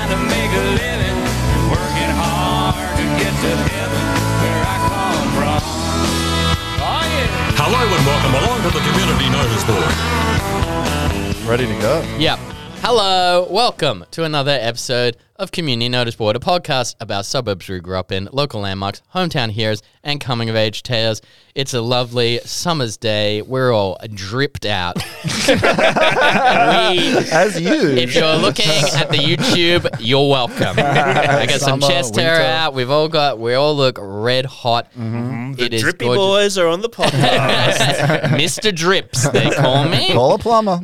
trying to make a living, working hard to get to heaven where I come from. Oh yeah. Hello and welcome along to the Community Notice Board. Ready to go. Yep. Hello, welcome to another episode of Community Notice Board, a podcast about suburbs we grew up in, local landmarks, hometown heroes, and coming of age tales. It's a lovely summer's day. We're all dripped out. we, As you. if you're looking at the YouTube, you're welcome. I got some Summer, chest hair winter. out. We've all got, we all look red hot. Mm-hmm. It is Drippy gorgeous. boys are on the podcast. Mr. Drips, they call me. Call a plumber.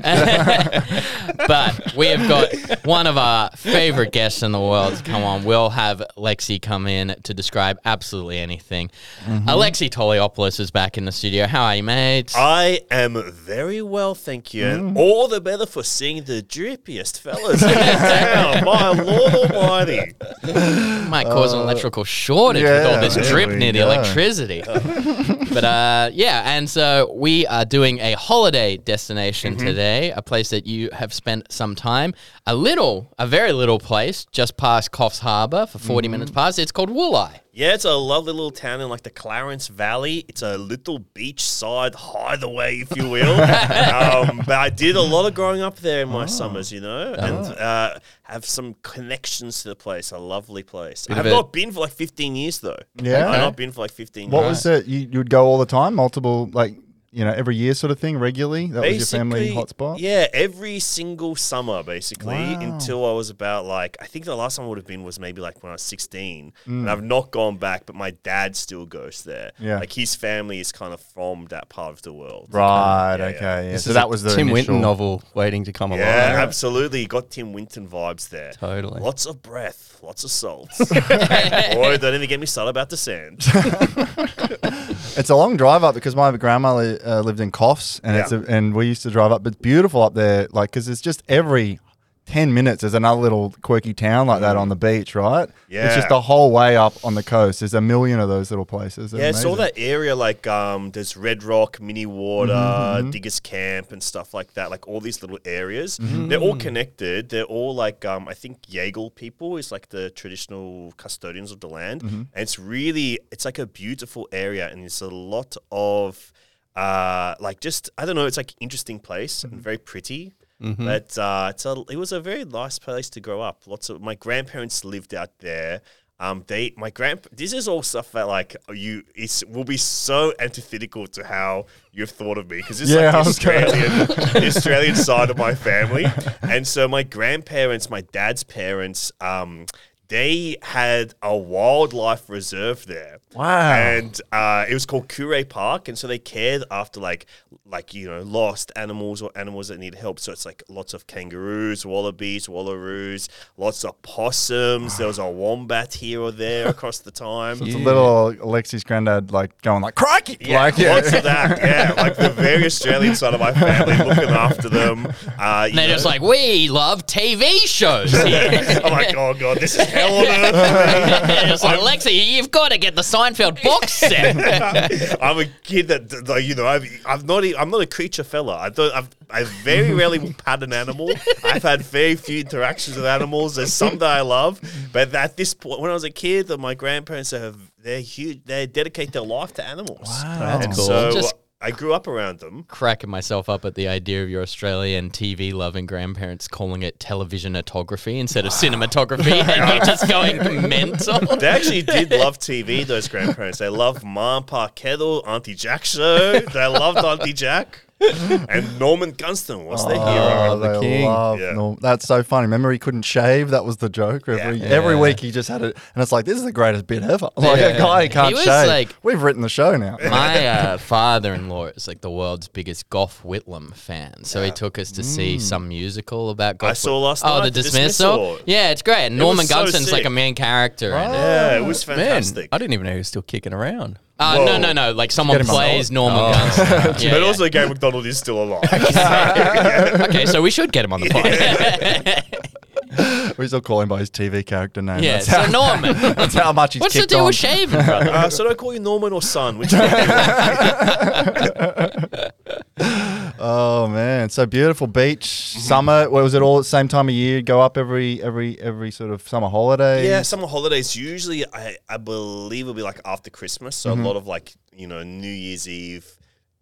but we have got one of our favorite guests in the world to come on. We'll have Lexi come in to describe absolutely anything. Mm-hmm. Alexei Toliopoulos is back in the studio. How are you, mate? I am very well, thank you. Mm. And all the better for seeing the drippiest fellas in town. My Lord Almighty. Might cause an electrical shortage with all this there drip we near the electricity. but uh, yeah, and so we are doing a holiday destination Mm-hmm. today, a place that you have spent some time, a little, a very little place just past Coffs Harbour for 40 Mm-hmm. minutes past. It's called Wooli. Yeah, it's a lovely little town in like the Clarence Valley. It's a little beachside hideaway, if you will. um, but I did a lot of growing up there in my Oh. summers, you know, and uh, have some connections to the place. A lovely place. I've of a- not been for like 15 years though. Yeah? I've not been for like 15 What years. was it? You, you would go all the time, multiple, like, you know, every year sort of thing, regularly? That was your family hotspot? Yeah, every single summer, basically, Wow. until I was about like, I think the last time I would have been was maybe like when I was 16. Mm. And I've not gone back, but my dad still goes there. Yeah. Like his family is kind of from that part of the world. Right, Yeah, okay. yeah. Yeah. So that was the Tim initial- Winton novel waiting to come Yeah, along. Yeah, absolutely. Got Tim Winton vibes there. Totally. Lots of breath, lots of salt. Boy, don't even get me started about the sand. It's a long drive up because my grandma li- uh, lived in Coffs, and it's a, and we used to drive up. But it's beautiful up there, like because it's just every ten minutes there's another little quirky town like that on the beach, right? yeah it's just the whole way up on the coast. There's a million of those little places. They're Yeah, it's all that area like um, there's Red Rock, Minnie Water, Mm-hmm, Diggers Camp, and stuff like that. Like all these little areas, Mm-hmm. they're all connected. They're all like um, I think Yaegl people is like the traditional custodians of the land, Mm-hmm. and it's really it's like a beautiful area, and it's a lot of uh, like just I don't know, it's like interesting place Mm-hmm. and very pretty. But uh, it's a, it was a very nice place to grow up. Lots of my grandparents lived out there. Um, they my grand this is all stuff that like you it's will be so antithetical to how you've thought of me because it's Yeah, like the Australian the Australian side of my family, and so my grandparents, my dad's parents, um, they had a wildlife reserve there. Wow. And uh, it was called Kure Park, and so they cared after like like you know lost animals or animals that need help. So it's like lots of kangaroos, wallabies, wallaroos, lots of possums. There was a wombat here or there across the time. It's a little Alexei's granddad like going like crikey, Yeah, like lots of that. Yeah, like the very Australian side of my family looking after them. Uh, And they're know. just like, we love TV shows here. I'm like, oh god, this is hell on earth. They're like, Lexi, you've got to get the Seinfeld box set. I'm a kid that, that, that, you know, I've, I've not, e- I'm not a creature fella. I don't, I've, I very rarely will pat an animal. I've had very few interactions with animals. There's some that I love, but at this point, when I was a kid, my grandparents have, they're huge. They dedicate their life to animals. Wow, That's and cool. So Just- I grew up around them. Cracking myself up at the idea of your Australian TV loving grandparents calling it television televisionotography instead of cinematography, and you're just going mental. They actually did love TV, those grandparents. They loved Mom, Pa Kettle, Aunty Jack show. They loved Aunty Jack. And Norman Gunston was their Oh, hero. the they king. love Yeah. Norm- That's so funny. Remember, he couldn't shave. That was the joke. Every Yeah. every Yeah. week, he just had it, and it's like this is the greatest bit ever. Like a Yeah. guy who can't He was shave. like- We've written the show now. My uh, father-in-law is like the world's biggest Gough Whitlam fan, so he took us to see some musical about Gough. I saw last Oh, night, the The dismissal. Dismissal. Yeah, it's great. And Norman was so Gunston's like sick. a main character. in it. Yeah, it was Man, fantastic. I didn't even know he was still kicking around. Uh, no, no, no. Like someone Get him plays the- Norman Oh. Gunston. Yeah, but yeah. also, Garry McDonald is still alive. okay, so we should get him on the pod. We still call him by his TV character name. yeah, that's, so how, Norman. that's how much he's What's the kicked deal on. with shaving, brother? uh, so do I call you Norman or Son? Which one do you want? Oh man, so beautiful beach summer. What was it all at the same time of year? Go up every every every sort of summer holiday. Yeah, summer holidays usually I, I believe will be like after Christmas. So a lot of like, you know, New Year's Eve,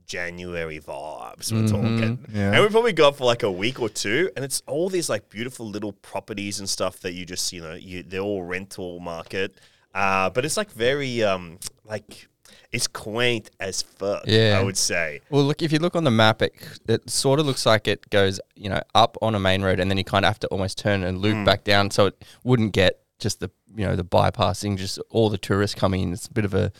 January vibes we're talking. Yeah. And we probably go up for like a week or two and it's all these like beautiful little properties and stuff that you just, you know, you they're all rental market. Uh, but it's like very um like it's quaint as fuck, Yeah. I would say. Well, look, if you look on the map, it, it sort of looks like it goes, you know, up on a main road, and then you kind of have to almost turn and loop back down, so it wouldn't get just the, you know, the bypassing, just all the tourists coming in. It's a bit of a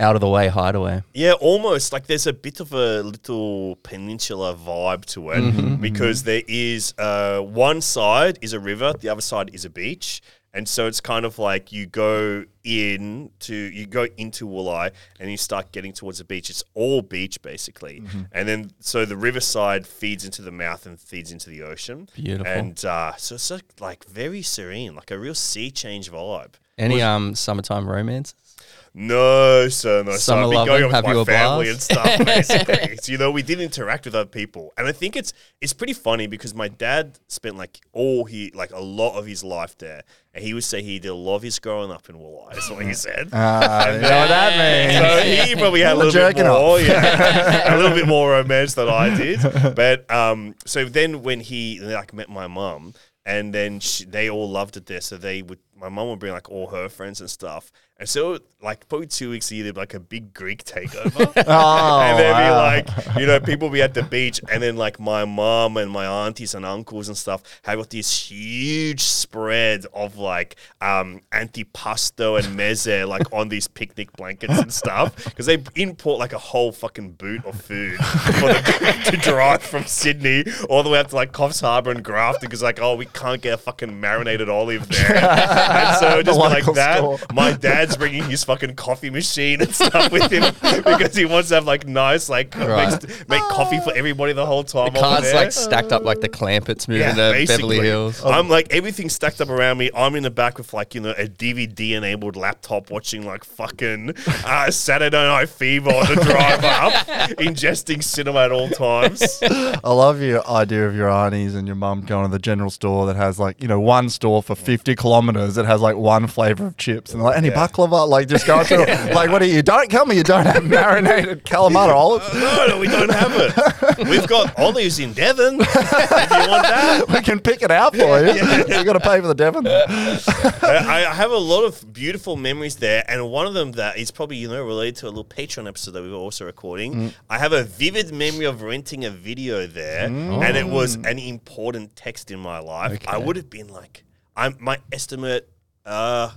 out of the way hideaway. Yeah, almost like there's a bit of a little peninsula vibe to it because there is uh, one side is a river, the other side is a beach. And so it's kind of like you go in to you go into Wooli and you start getting towards the beach. It's all beach basically, and then so the riverside feeds into the mouth and feeds into the ocean. Beautiful. and uh, so it's like, like very serene, like a real sea change vibe. Any um summertime romances? No, sir, no. So Summer I've been loving, going with have my you family blast? and stuff, basically. so, you know, we did interact with other people. And I think it's it's pretty funny because my dad spent like all he like a lot of his life there. And he would say he did a lot of his growing up in Woolwich. That's what he said. Ah, you know what that means. So he probably had a little bit jerking off. more, yeah, a little bit more romance than I did. But um, so then when he like met my mum, and then she, they all loved it there, so they would. My mum would bring like all her friends and stuff, and so like probably two weeks a year, there'd be like a big Greek takeover, Oh, and there'd be like you know people be at the beach, and then like my mum and my aunties and uncles and stuff have got this huge spread of like um antipasto and meze like on these picnic blankets and stuff because they import like a whole fucking boot of food for the, to drive from Sydney all the way up to like Coffs Harbour and Grafton because like oh we can't get a fucking marinated olive there and so just be like that store. my dad's bringing his fucking coffee machine and stuff with him because he wants to have like nice like Right. makes, make coffee for everybody the whole time The car's like stacked up like the Clampetts moving to Beverly. Hills. I'm like everything stacked up around me. I'm in the back with like you know a DVD enabled laptop watching like fucking uh, Saturday Night Fever on the drive up, ingesting cinema at all times. I love your idea of your aunties and your mum going to the general store that has like, you know, one store for 50 kilometers that has like one flavor of chips and like any Yeah. baklava, like just going through, like, what do you, don't tell me you don't have marinated calamari olives. No, no, we don't have it. We've got olives in Devon. if you want that. we can pick it out for you. you got to pay for the Devon. Uh, I, I have a lot of beautiful memories there, and one of them that is probably you know related to a little Patreon episode that we were also recording. Mm. I have a vivid memory of renting a video there, mm. and it was oh. an important text in my life. I would have been like, I'm my estimate, uh,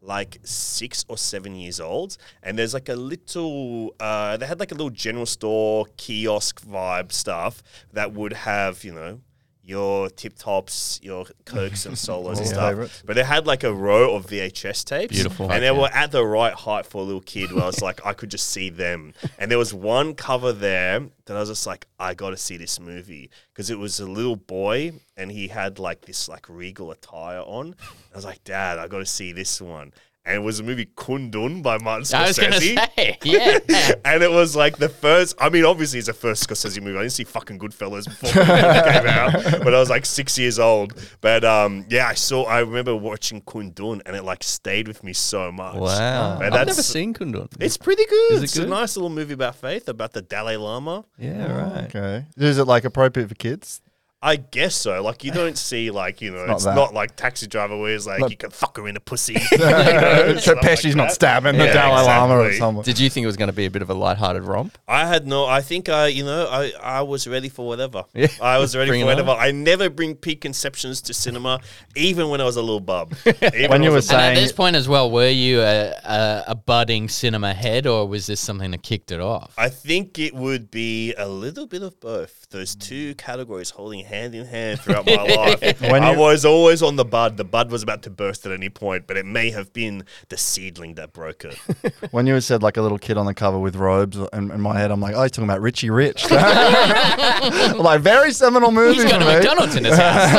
like six or seven years old, and there's like a little, uh, they had like a little general store kiosk vibe stuff that would have you know. Your tip tops, your cokes and solos and All stuff. favourites. But they had like a row of VHS tapes. Beautiful. And they Okay. were at the right height for a little kid where I was like, I could just see them. And there was one cover there that I was just like, I got to see this movie. Because it was a little boy and he had like this like regal attire on. I was like, Dad, I got to see this one. And it was a movie Kundun by Martin I was going to Scorsese. say, yeah. and it was like the first. I mean, obviously, it's the first Scorsese movie. I didn't see fucking Goodfellas before it came out, but I was like six years old. But um, yeah, I saw. I remember watching Kundun, and it like stayed with me so much. Wow. And I've never seen Kundun. It's pretty good. Is it it's good? a nice little movie about faith, about the Dalai Lama. yeah, right. Okay. Is it like appropriate for kids? I guess so. Like you don't see like you know, not it's not like Taxi Driver where it's like Not- you can fuck her in a pussy. you know, so stuff like not that. stabbing the Yeah, Dalai Lama or exactly. someone. Did you think it was going to be a bit of a light-hearted romp? I had no. I think I, you know, I, I was ready for whatever. Yeah. I was ready Bring for it whatever. I never bring preconceptions to cinema, even when I was a little bub. Even When I you was were a- And at this point as well, were you a, a, a budding cinema head, or was this something that kicked it off? I think it would be a little bit of both. Those two categories holding hand in hand throughout my life. When I was always on the bud. The bud was about to burst at any point, but it may have been the seedling that broke it. When you said like a little kid on the cover with robes, in, in my head, I'm like, oh, he's talking about Richie Rich. like very seminal movie He's got for a me. McDonald's in his house.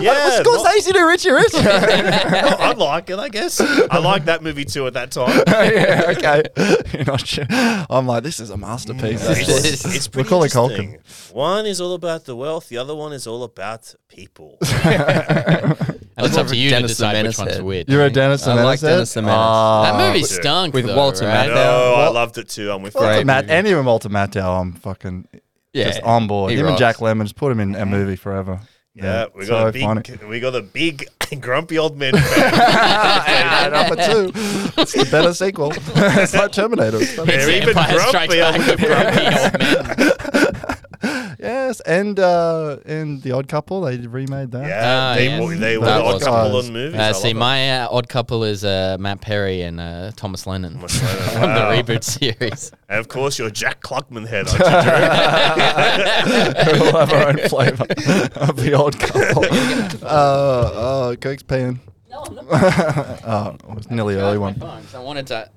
yeah, Of course, not- Scorsese do Richie Rich. I like it. I guess I like that movie too at that time. yeah, okay. You're not sure. I'm like, this is a masterpiece. actually. It's, it's pretty Macaulay interesting. One is all about the wealth. The other one is all about people. And it's up to you to Dennis the decide which Menace one's head. which. You're a Dennis the I Menace like head? Dennis the Menace. Ah. that movie yeah. stunk With though, Walter right? Matthau. no, I Well- loved it too. I'm with Walter you. Matt, movie. any of Walter Matthau, I'm fucking Yeah, just on board. he Him and rocks. Jack Lemmon, just put him in a movie forever. Yeah, we so got a big, funny. we got a big grumpy old man. fan. and number two, it's the better sequel. it's like Terminator. It's better. It's They're even Empire Strikes grumpier. Back with grumpy old men. Yes, and uh, and the Odd Couple, they remade that. Yeah, Ah, they, yeah. were they were That the odd was- couple guys. on movies. Uh, I see, love my uh, odd couple is uh, Matt Perry and uh, Thomas Lennon Thomas Lennon, from wow. the reboot series. And of course, you're Jack Klugman head, aren't you, we'll have our own flavour of the Odd Couple. uh, oh, Coke's peeing. oh, it was nearly early one. So I wanted to,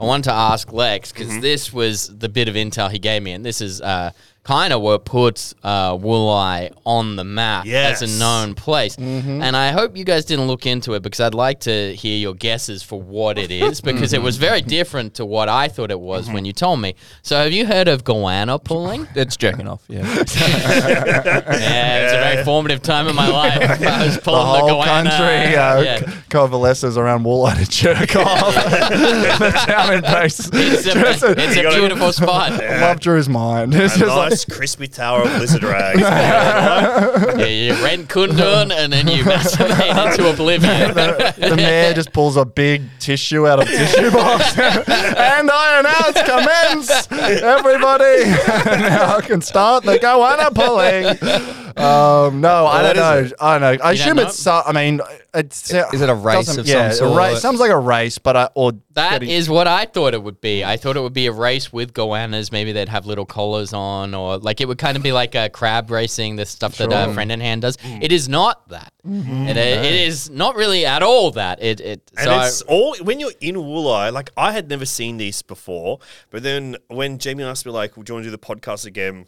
I wanted to ask Lex because Mm-hmm. this was the bit of intel he gave me, and this is uh, kind of what puts uh, Wooli on the map Yes. as a known place. And I hope you guys didn't look into it because I'd like to hear your guesses for what it is because it was very different to what I thought it was when you told me. So have you heard of goanna pulling? It's jerking off. Yeah. yeah, it's a very formative time in my life. I was The pulling the, whole goanna. country uh, yeah. co- coalesces around Wooli to jerk off. the town in base. It's a, it's a beautiful spot. I love Drew's mind. It's A just like, nice crispy tower of lizard rags. Yeah, you rent Kundun and then you masturbate into oblivion. the mayor just pulls a big tissue out of tissue box and I announce commence everybody now I can start the goanna pulling um no I What don't know is I don't know I You assume don't it's so, I mean it's Is it a race doesn't- of yeah some a race sort? sounds like a race but I or That getting- is what I thought it would be. I thought it would be a race with goannas. Maybe they'd have little collars on, or like it would kind of be like a crab racing, the stuff that uh, Friend in Hand does. It is not that. It, it is not really at all that. It it And so I- it's all when you're in Wooli, like I had never seen these before, but then when Jamie asked me like, "Would you want to do the podcast again?"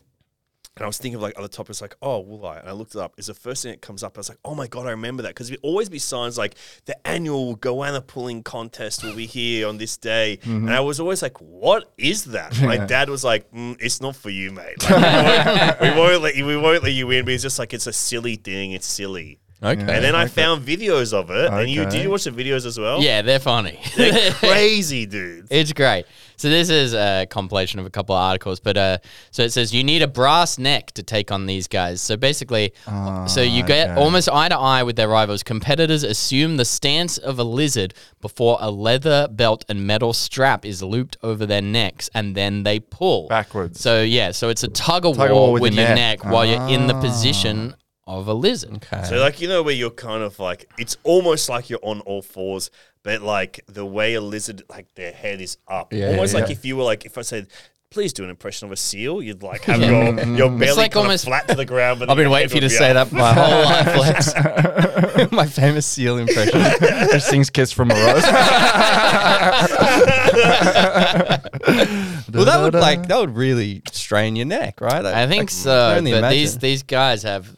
And I was thinking of like other topics, like oh Wooli, and I looked it up. Is the first thing that comes up. I was like, oh my god, I remember that because it always be signs like the annual goanna pulling contest will be here on this day, and I was always like, what is that? My dad was like, mm, it's not for you, mate. Like, we, won't, we won't let you. We won't let you in. But it's just like it's a silly thing. It's silly. Okay. And then I found videos of it. And you did you watch the videos as well? yeah, they're funny. They're crazy, dude. It's great. So this is a compilation of a couple of articles, but uh, so it says you need a brass neck to take on these guys. So basically, so you get okay. almost eye to eye with their rivals. Competitors assume the stance of a lizard before a leather belt and metal strap is looped over their necks, and then they pull Backwards. So yeah, so it's a tug of Tug war, of war with, with your your neck, neck. while you're in the Ah. position of a lizard. Okay. So like you know where you're kind of like it's almost like you're on all fours, but like the way a lizard like their head is up. Yeah, almost yeah, like yeah. if you were like if I said Please do an impression of a seal. You'd like have your your belly like kind almost- of flat to the ground. But I've been waiting for you to say up. that my whole life, Lex. my famous seal impression. just sings kiss from a rose Well, that would like that would really strain your neck, right? I think Like, so. But only these these guys have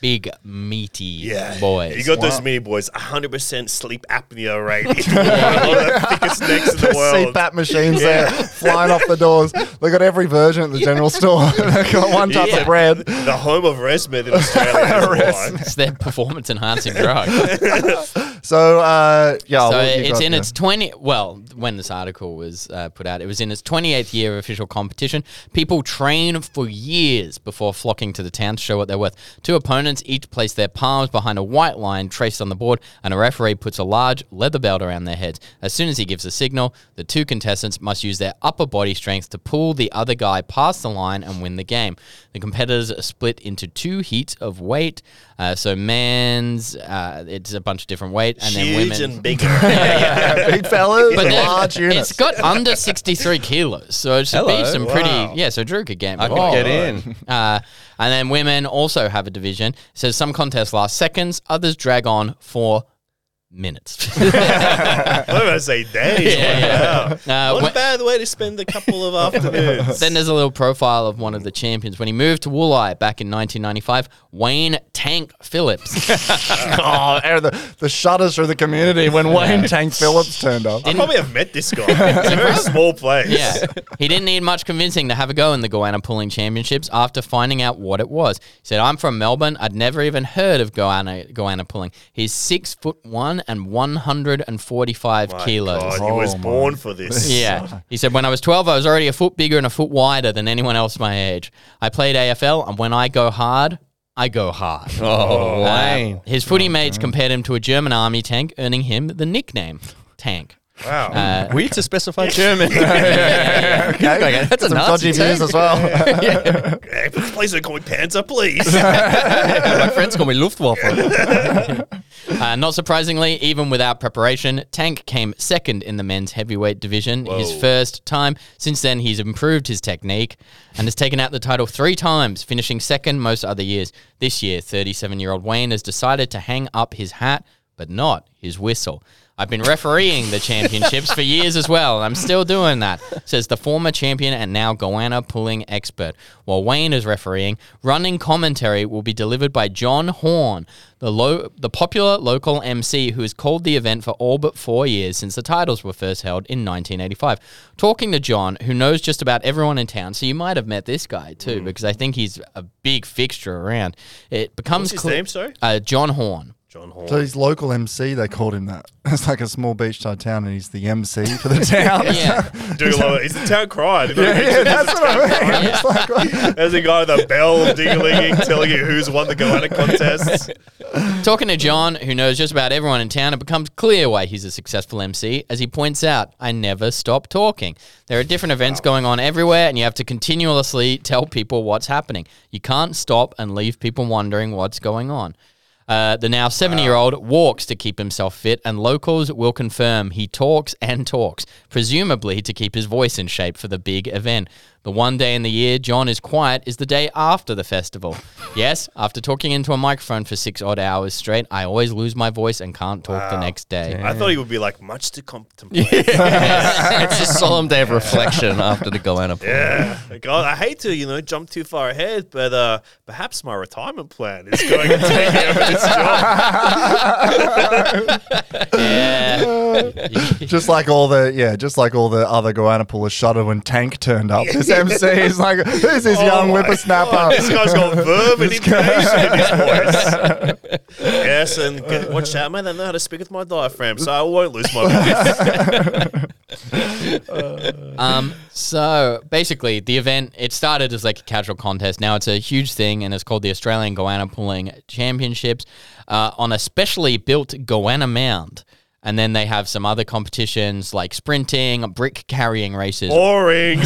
big meaty Yeah, boys. You got those meaty boys, 100% sleep apnea rate. One of the thickest necks in the world. CPAP machines there flying off the doors. They got every version at the general store. they got one type Yeah. of bread. The home of Resmed in Australia. is why. it's their performance enhancing drug. So uh, yeah, so it's in there? its 20 well when this article was uh, put out it was in its 28th year of official competition. People train for years before flocking to the town to show what they're worth. Two opponents each place their palms behind a white line traced on the board and a referee puts a large leather belt around their heads. As soon as he gives a signal the two contestants must use their upper body strength to pull the other guy past the line and win the game. The competitors are split into two heats of weight. Uh, so man's uh, it's a bunch of different weight and then Huge women. and bigger. Yeah, big fellas, But then large units. it's got under 63 kilos, so it should be Hello. some pretty. Wow. Yeah, so Drew could get. I could get in. Uh, and then women also have a division. It says some contests last seconds, others drag on for minutes. I'm going to say days. Yeah, Wow. Uh, what when- a bad way to spend a couple of afternoons. then there's a little profile of one of the champions. When he moved to Wooli back in 1995, Wayne Tank Phillips. oh, the, the shudders through the community when Wayne Tank Phillips turned up. I probably have met this guy. It's a very small place. Yeah. He didn't need much convincing to have a go in the Goanna Pulling Championships after finding out what it was. He said, I'm from Melbourne. I'd never even heard of Goanna, Goanna Pulling. He's six foot one and 145 My kilos. God, he Oh was my. born for this. Yeah. He said, when I was 12, I was already a foot bigger and a foot wider than anyone else my age. I played AFL, and when I go hard, I go hard. Oh, Uh, Wayne. his footy mates compared him to a German army tank, earning him the nickname Tank. Wow. Uh, Weird to specify German. Okay, Okay, that's a Some Nazi dodgy views as well. Hey, please don't call me Panzer, please. My friends call me Luftwaffe. Uh, not surprisingly, even without preparation, Tank came second in the men's heavyweight division, his first time. Since then, he's improved his technique and has taken out the title three times, finishing second most other years. This year, 37 year old Wayne has decided to hang up his hat, but not his whistle. I've been refereeing the championships for years as well, and I'm still doing that, says the former champion and now Goanna pulling expert. While Wayne is refereeing, running commentary will be delivered by John Horn, the, lo- the popular local MC who has called the event for all but four years since the titles were first held in 1985. Talking to John, who knows just about everyone in town, so you might have met this guy too, because I think he's a big fixture around. It becomes What's his clear- name, sorry? Uh, John Horn. John Horn. So he's local MC, they called him that. It's like a small beachside town and he's the MC for the town. Yeah. Doing a lot of, he's the town crier. Did yeah, yeah, that's what I mean. It's like, what? There's a guy with a bell ding-a-linging telling you who's won the Goanna contest. Talking to John, who knows just about everyone in town, it becomes clear why he's a successful MC. As he points out, I never stop talking. There are different events going on everywhere, and you have to continuously tell people what's happening. You can't stop and leave people wondering what's going on. Uh, the now 70 year old walks to keep himself fit, and locals will confirm he talks and talks, presumably to keep his voice in shape for the big event. The one day in the year John is quiet is the day after the festival. yes, after talking into a microphone for six odd hours straight, I always lose my voice and can't talk the next day. I thought he would be like, much to contemplate. it's a solemn day of reflection after the Goanna pull. Yeah. Like, I, I hate to, you know, jump too far ahead, but uh, perhaps my retirement plan is going to take me over this job. Yeah. just like all the yeah, just like all the other Goanna pullers shuddered when Tank turned up. This MC is like, who's this young Oh my whippersnapper? God, This guy's got verb and intonation in his voice. yes, and get, watch out, man. I know how to speak with my diaphragm, so I won't lose my voice. Um, so basically, the event it started as like a casual contest. Now it's a huge thing, and it's called the Australian Goanna Pulling Championships uh, on a specially built Goanna mound. And then they have some other competitions like sprinting, brick carrying races. Boring. we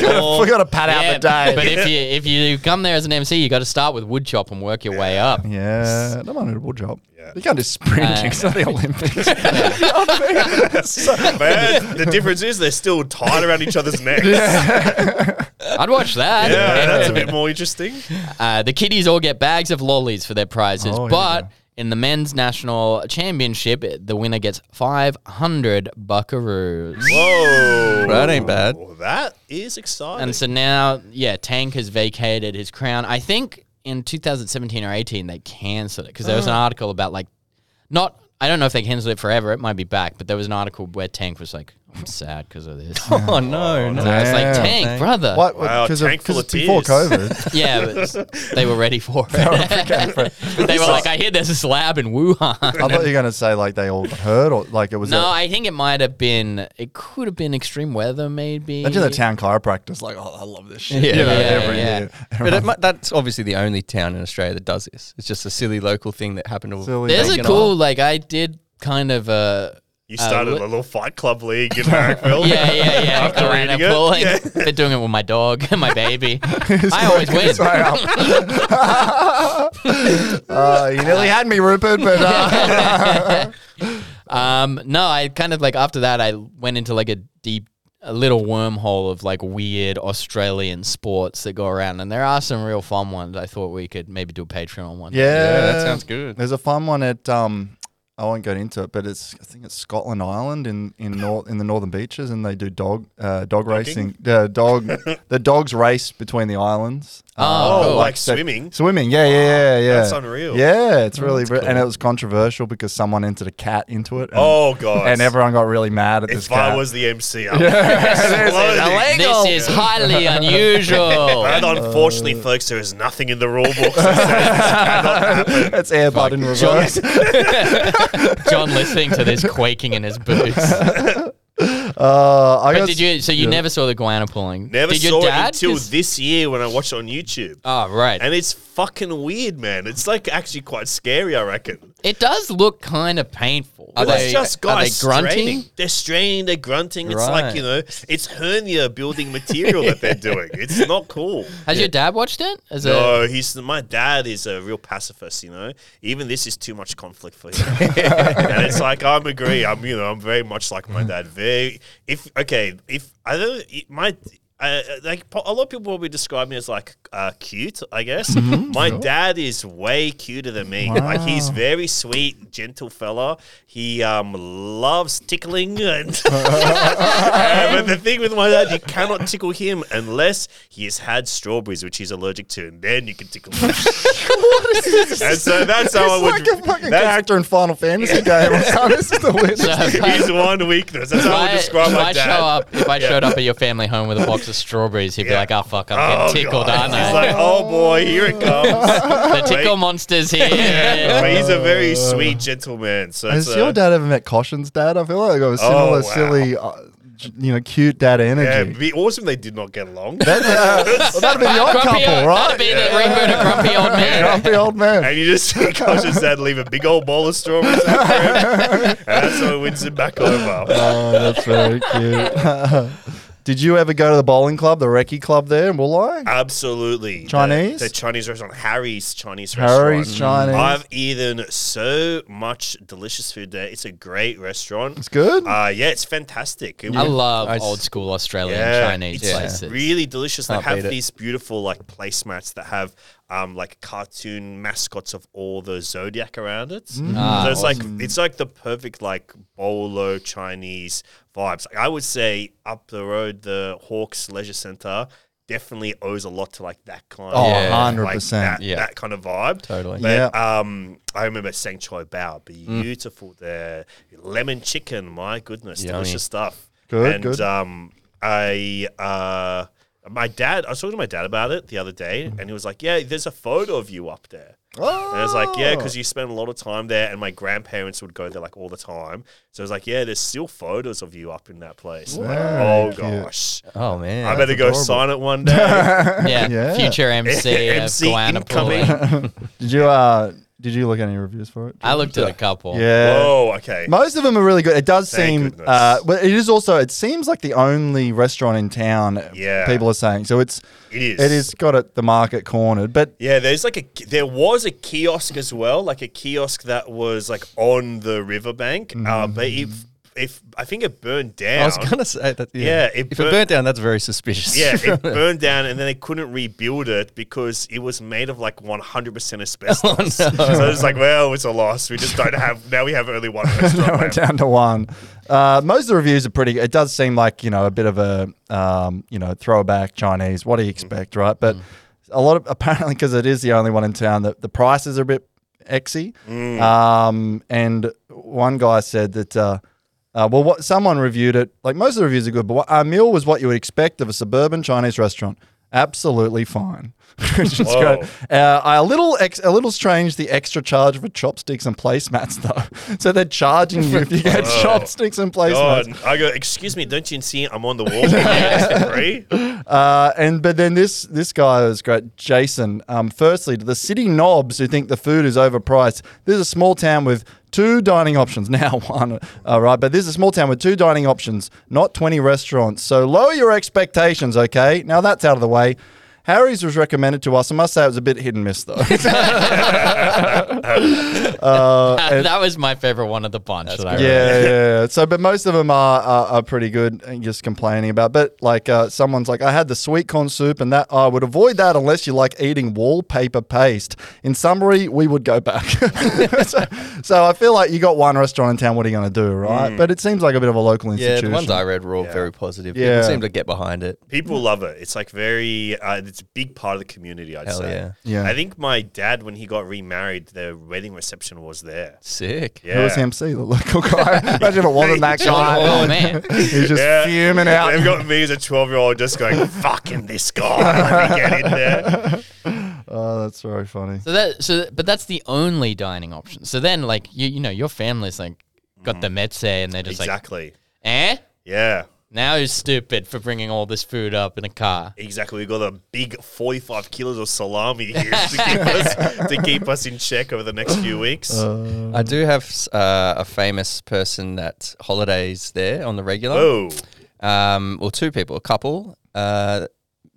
gotta, we gotta pad out the day. But if you if you come there as an MC, you got to start with wood chop and work your way up. yeah, no one a wood job. Yeah. You can't do sprinting. Uh, it's not the Olympics. Man, the difference is they're still tied around each other's necks. Yeah, I'd watch that. Yeah, that's a bit more interesting. Uh, the kiddies all get bags of lollies for their prizes, Oh, but go. In the men's national championship, the winner gets 500 buckaroos. Whoa. That ain't bad. That is exciting. And so now, yeah, Tank has vacated his crown. I think in 2017 or 18 they cancelled it because there was an Oh. article about like, not. I don't know if they cancelled it forever. It might be back, but there was an article where Tank was like, "I'm sad because of this." Oh no, no. And I like, "Tank, Tank. brother." What? Wow, Because tank full of before tears. COVID. Yeah, but they were ready for it. they were like, I hear there's this lab in Wuhan. I thought you were gonna say like they all heard or like it was. no, a, I think it might have been. It could have been extreme weather, maybe. imagine the town chiropractor's like, oh, I love this shit. Yeah, you know, yeah, every yeah. year. But it, mu- that's obviously the only town in Australia that does this. It's just a silly local thing that happened to. Silly. There's a Bacon cool, Isle. like, I did kind of uh, You started li- a little fight club league in Marrickville. Yeah, yeah, yeah. After Going reading it. pulling. Yeah. They're doing it with my dog and my baby. I always win. Way up. uh, you nearly had me, Rupert, but uh, Um, no, I kind of like after that, I went into like a deep, a little wormhole of like weird Australian sports that go around, and there are some real fun ones. I thought we could maybe do a Patreon one. yeah, Yeah, that sounds good. There's a fun one at um, I won't go into it, but it's I think it's Scotland Island in in nor- in the northern beaches, and they do dog uh, dog racing. The dog the dogs race between the islands. Oh, Oh, cool. like so- swimming. Swimming, yeah, yeah, yeah, yeah. That's unreal. Yeah, it's oh, really, re- and it was controversial because someone entered a cat into it. And, Oh god. and everyone got really mad at this If cat. I was the MC, I would explode. This is highly unusual. But uh, unfortunately, folks, there is nothing in the rule book that says this cannot happen. it's airbud in reverse. John listening to this quaking in his boots. Uh, I But got did you? So you yeah. never saw the goanna pulling? Never did saw your dad? it until 'Cause- this year when I watched it on YouTube. Oh right. And it's fucking weird, man. It's like actually quite scary, I reckon. it does look kind of painful. Are Well, they- it's just are they guys grunting? straining. They're straining, they're grunting. It's like, Right. you know, it's hernia building material that they're doing. It's not cool. Has your dad watched it? As a No, he's my dad is a real pacifist. You know, even this is too much conflict for him, and it's like I'm agree. I'm you know I'm very much like my dad. Very if okay if I don't my. Uh, like a lot of people probably describe me as like uh, cute, I guess. My dad is way cuter than me. Like he's very sweet, gentle fella. He um loves tickling, and Uh, but the thing with my dad, you cannot tickle him unless he has had strawberries, which he's allergic to, and then you can tickle him. And so that's how I It's would. like a fucking that's- character in Final Fantasy game. or something. this is the weirdest. So He's one weakness. That's how I would describe my I dad. show up, if I showed up at your family home with a box of strawberries, he'd be Yeah. like, "Oh fuck, I'm Oh, getting tickled, God. aren't I? He's like, oh boy, here it comes. the tickle monster's here." But he's a very sweet gentleman. So Has it's, uh, your dad ever met Caution's dad? I feel like I got a similar, Oh, wow. silly, uh, j- you know, cute dad Yeah, energy. it'd be awesome. They did not get along. That, uh, well, that'd be the odd Grumpy couple, old- right? That'd be the reboot of Grumpy Old Man. Grumpy old man. And you just see Coach's dad leave a big old bowl of strawberries out for him. and that's what wins him back over. Oh, that's very cute. Did you ever go to the bowling club, the Recce club there in Wooli? Absolutely. Chinese? The, the Chinese restaurant, Harry's Chinese Harry's restaurant. Chinese. I've eaten so much delicious food there. It's a great restaurant. It's good. Uh, yeah, it's fantastic. It I would- love I s- old school Australian yeah, Chinese it's places. really delicious. They Can't have beat it. these beautiful like placemats that have um, like cartoon mascots of all the zodiac around it. Ah, so it's like it's like the perfect like bolo Chinese vibes. Like, I would say up the road, the Hawks Leisure Center definitely owes a lot to like that kind. Oh, of Yeah. 100%. that, Yeah. that kind of vibe. Totally. But, Yeah. um, I remember Sang Choi Bao, beautiful there. Lemon chicken, my goodness, Yummy. delicious stuff. Good, and, good. um, I, uh, my dad, I was talking to my dad about it the other day, and he was like, "Yeah, there's a photo of you up there." And I was like, "Yeah, because you spend a lot of time there, and my grandparents would go there like all the time." So I was like, "Yeah, there's still photos of you up in that place." I'm like, oh cute. gosh, Oh man. I better go adorable. sign it one day. yeah, Yeah. future MC, MC of Goanna incoming. pulling. Did you uh did you look at any reviews for it? I looked at a couple. Yeah. Whoa, okay. Most of them are really good. It does Thank seem, goodness. uh, but it is also. It seems like the only restaurant in town. Yeah. people are saying so. It's It is. it is got it the market cornered, but Yeah, there's like a there was a kiosk as well, like a kiosk that was like on the riverbank. Uh, but if if I think it burned down. I was gonna say that. Yeah, Yeah, it if burnt- it burned down, that's very suspicious. yeah, it burned down, and then they couldn't rebuild it because it was made of like 100% asbestos. So it's like, well, it's a loss. We just don't have now. We have only one restaurant. we're down to one. Uh, most of the reviews are pretty. It does seem like you know a bit of a um, you know throwback Chinese. What do you expect, right? But a lot of apparently because it is the only one in town. that the prices are a bit exy. Um, and one guy said that. Uh, uh, well, what someone reviewed it. Like most of the reviews are good, but what, our meal was what you would expect of a suburban Chinese restaurant. Absolutely fine. Which is Whoa. great. Uh, a little ex- a little strange the extra charge for chopsticks and placemats though. so they're charging you if you get Oh. chopsticks and God, placemats. I go. Excuse me, don't you see I'm on the wall? free. Uh, and but then this this guy was great, Jason. Um, firstly, to the city knobs who think the food is overpriced. This is a small town with two dining options. Now one, all right. But this is a small town with two dining options, not 20 restaurants. So lower your expectations, okay? Now that's out of the way. Harry's was recommended to us. I must say it was a bit hit and miss, though. uh, and- that was my favorite one of the bunch. that I yeah, yeah, yeah. So, but most of them are, are, are pretty good and just complaining about. But like, uh, someone's like, I had the sweet corn soup, and that I would avoid that unless you like eating wallpaper paste. In summary, we would go back. so, so I feel like you got one restaurant in town. What are you going to do, right? But it seems like a bit of a local institution. Yeah, institution. the ones I read were all Yeah. very positive. Yeah. People seem to get behind it. People love it. It's like very. Uh, it's a big part of the community. I'd Hell say. yeah. Yeah. I think my dad, when he got remarried, the wedding reception was there. Sick. Yeah. Who was the MC? The local guy. Imagine if it wasn't that guy. Oh man. He's just Yeah. fuming out. They've got me as a 12 year old just going, fucking this guy. Let me get in there. Oh, that's very funny. So that so but that's the only dining option. So then like you you know your family's like got the meze and they're just exactly. like eh yeah. Now who's stupid for bringing all this food up in a car. Exactly. We've got a big 45 kilos of salami here to keep us to keep us in check over the next few weeks. I do have uh, a famous person that holidays there on the regular. oh, Um, well, two people, a couple, uh,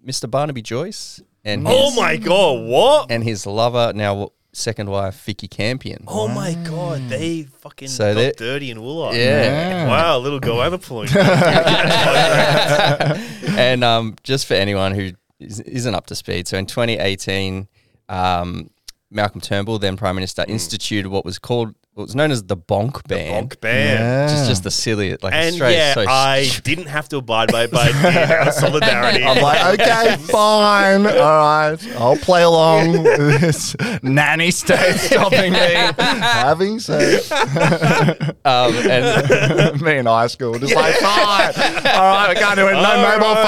Mr. Barnaby Joyce and his, oh my god! What? and his lover, now second wife, Vikki Campion. Oh my god! They fucking So got they- dirty in Wooli. Yeah. Wow, little goanna pulling. and um, just for anyone who is, isn't up to speed, so in 2018, um, Malcolm Turnbull, then Prime Minister, instituted what was called, what was known as the Bonk Ban, Bonk ban. which is just the silliest, like And Australia's yeah, so I didn't have to abide by it, but yeah, solidarity. I'm like, okay, fine, all right, I'll play along. with this nanny state stopping me having sex. um, and me in high school, just like, fine, all right, we can't do it. No All mobile right.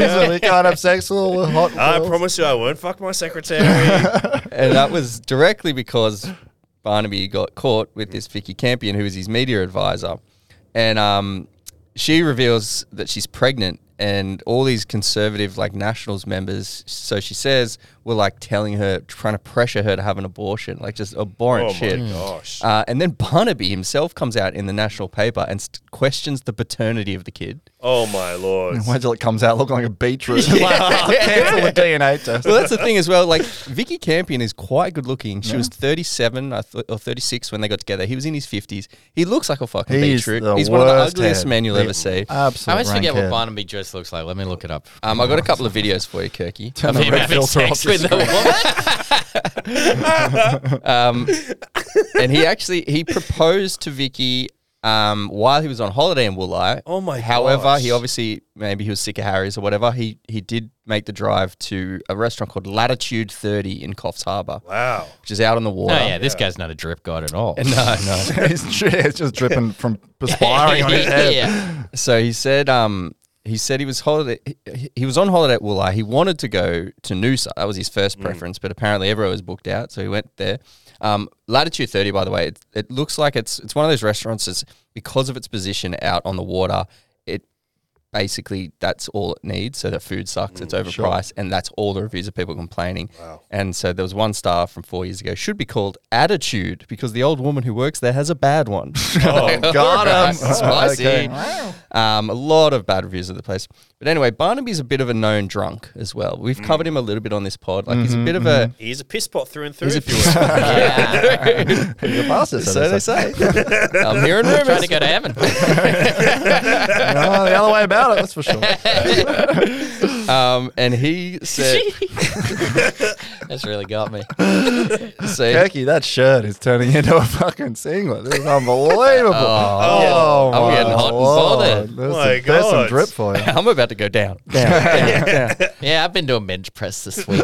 phones, and we can't have sex with all the hot. I girls. promise you, I won't fuck my secretary. and that was directly because Barnaby got caught with this Vikki Campion, who was his media advisor, and um, she reveals that she's pregnant, and all these conservative like Nationals members, so she says, were like telling her, trying to pressure her to have an abortion, like just abhorrent oh shit. my gosh! Uh, and then Barnaby himself comes out in the national paper and st- questions the paternity of the kid. oh my lord! Wait till it comes out looking like a beetroot. like, cancel the DNA test. Well, that's the thing as well. Like Vikki Campion is quite good looking. She was 37 I th- or 36 when they got together. He was in his 50s. He looks like a fucking He's beetroot. the He's one of the worst ugliest head. men you'll The ever see. Absolute I always forget rank what. Barnaby Joyce looks like. Let me look it up. Um, I got a couple of videos for you, Kirky. Turn the him red filter off sex your with a woman. Um, and he actually he proposed to Vikki um, while he was on holiday in Wooli. Oh my However, gosh. he obviously maybe he was sick of Harry's or whatever. He he did make the drive to a restaurant called Latitude 30 in Coffs Harbour, Wow. which is out on the No, water. yeah, this guy's not a drip god at all. No, no. it's, it's just dripping from perspiring on his head. yeah. So he said, um, he said he was holiday. He, he was on holiday at Wooli. He wanted to go to Noosa. That was his first Mm. preference, but apparently everyone was booked out, so he went there. Um, Latitude Thirty, by the way, it, it looks like it's it's one of those restaurants. That's because of its position out on the water. It basically that's all it needs. So the food sucks. it's mm, overpriced, and that's all the reviews of people complaining. Wow. And so there was one star from four years ago. Should be called Attitude because the old woman who works there has a bad one. Oh, oh Got him. Um, spicy. Okay. Um, a lot of bad reviews of the place. But anyway, Barnaby's a bit of a known drunk as well. We've mm. covered him a little bit on this pod. Like he's a mm-hmm, bit of mm-hmm. a. He's a piss pot through and through. He's a if you will. yeah. You're bastard, So they say. I'm hearing Trying rumors. to go to heaven. No, the other way about it, that's for sure. Um, and he said, That's really got me. so, Kirky, that shirt is turning into a fucking singlet. This is unbelievable. Oh, I'm my getting hot and bothered. There's, My some, there's some God. drip for you. I'm about to go down. Yeah, I've been doing bench press this week.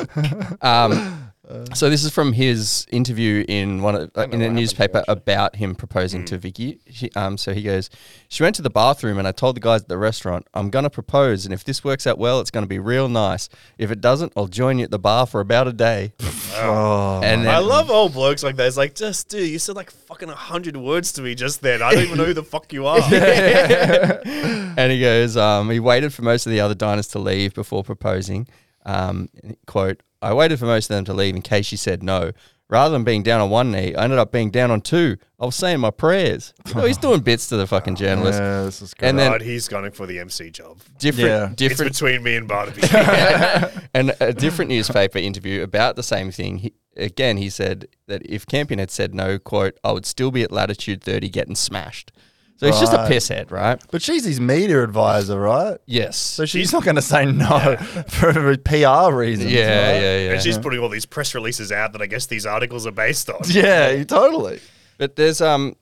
Um, so this is from his interview in one of, uh, in a newspaper about him proposing to Vikki. She, um, so he goes, she went to the bathroom and I told the guys at the restaurant, I'm gonna propose, and if this works out well, it's gonna be real nice. If it doesn't, I'll join you at the bar for about a day. Oh, And then, I love old blokes like that. It's like, just dude, you said like fucking a hundred words to me just then. I don't even know who the fuck you are. and he goes, um, he waited for most of the other diners to leave before proposing. Um, quote, I waited for most of them to leave in case she said no. rather than being down on one knee, I ended up being down on two. I was saying my prayers. You know, he's doing bits to the fucking journalist. Yeah, this is great. And then God, he's gunning for the MC job. different, Yeah. It's different, between me and Barnaby. and a different newspaper interview about the same thing. He, again, he said that if Campion had said no, quote, I would still be at latitude 30 getting smashed. So he's just a Right. pisshead, right? but she's his media advisor, right? Yes. So she's not going to say no for PR reasons. yeah, right? yeah, yeah. and she's putting all these press releases out that I guess these articles are based on. Yeah, totally. But there's um,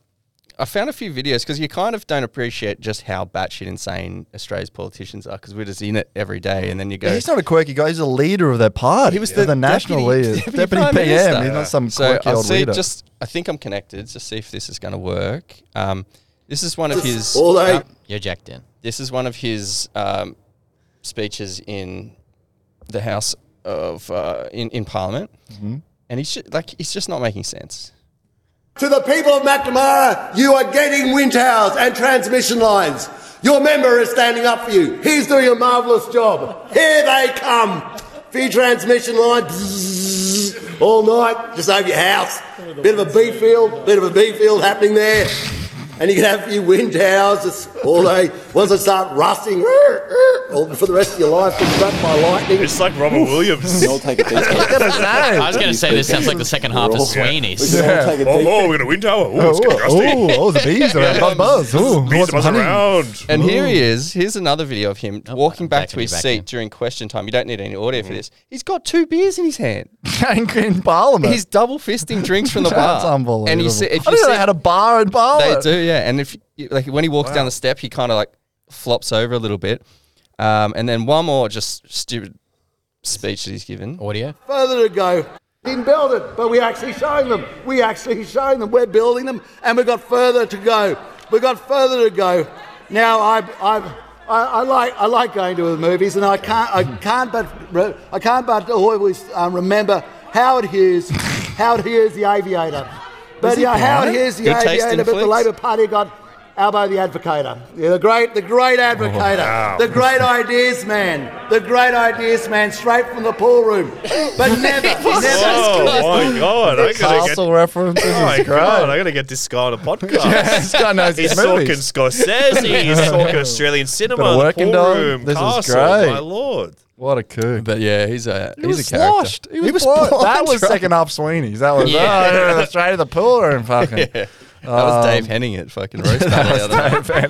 I found a few videos because you kind of don't appreciate just how batshit insane Australia's politicians are because we're just in it every day, and then you go. He's not a quirky guy. He's a leader of their party. He was They're the the national deputy- leader, deputy deputy, prime PM. minister. He's not some so quirky I'll old see. leader. Just I think I'm connected Just see if this is going to work. Um, this is one of his. all they- You're jacked in. this is one of his um, speeches in the House of uh, in in Parliament, Mm-hmm. and he's just, like he's just not making sense. To the people of McNamara, you are getting wind towers and transmission lines. Your member is standing up for you. He's doing a marvellous job. Here they come. For transmission line, bzzz, all night, just over your house. Bit of a bee field, bit of a bee field happening there. And you can have a few wind towers all day. Once they start rusting, or oh, for the rest of your life, get struck by lightning. It's like Robert Williams. all take a deep I was going to say this sounds like the second half of Sweeney's. all take Oh, oh, we're gonna wind tower. Oh, it's getting oh, rusty. oh, the bees are buzz buzz. Oh, Bees what's are buzzing honey? around. And here he is. Here's another video of him oh, walking back back to in, his back seat in. during question time. You don't need any audio for mm-hmm. this. He's got two beers in his hand. in Parliament. He's double fisting drinks from the That's bar. unbelievable. And you see, if I you didn't know see, they had a bar in they do, yeah. And if you- like when he walks down the step, he kind of like flops over a little bit. Um, and then one more just stupid speech that he's given. Audio. further to go. Didn't build it, but we're actually showing them. We actually showing them. We're building them, and we've got further to go. We've got further to go. Now, I, I, I, I like I like going to the movies, and I can't I can't but re- I can't but always um, remember Howard Hughes, Howard Hughes, the aviator. But yeah, Howard blind? Hughes, the Good taste aviator, but the? Labor Party got. Albo the advocator, yeah, the great, the great advocator, oh, wow. the great ideas man, the great ideas man, straight from the pool room, but never, never. Oh my god! I gotta get. Castle reference. This Oh my god! I gotta get this guy on a podcast. this guy knows He's his talking movies. Scorsese. He's talking Australian cinema. Bit of The pool dog. room. This is Castle. great. My lord. What a coup. But yeah, he's a He he's was a character. sloshed. He was, blind. blind, That was right? second half Sweeney's. That was Yeah. oh, yeah, straight to the pool room. Fucking. Yeah. That was Dave um, Henning at fucking roast battle the other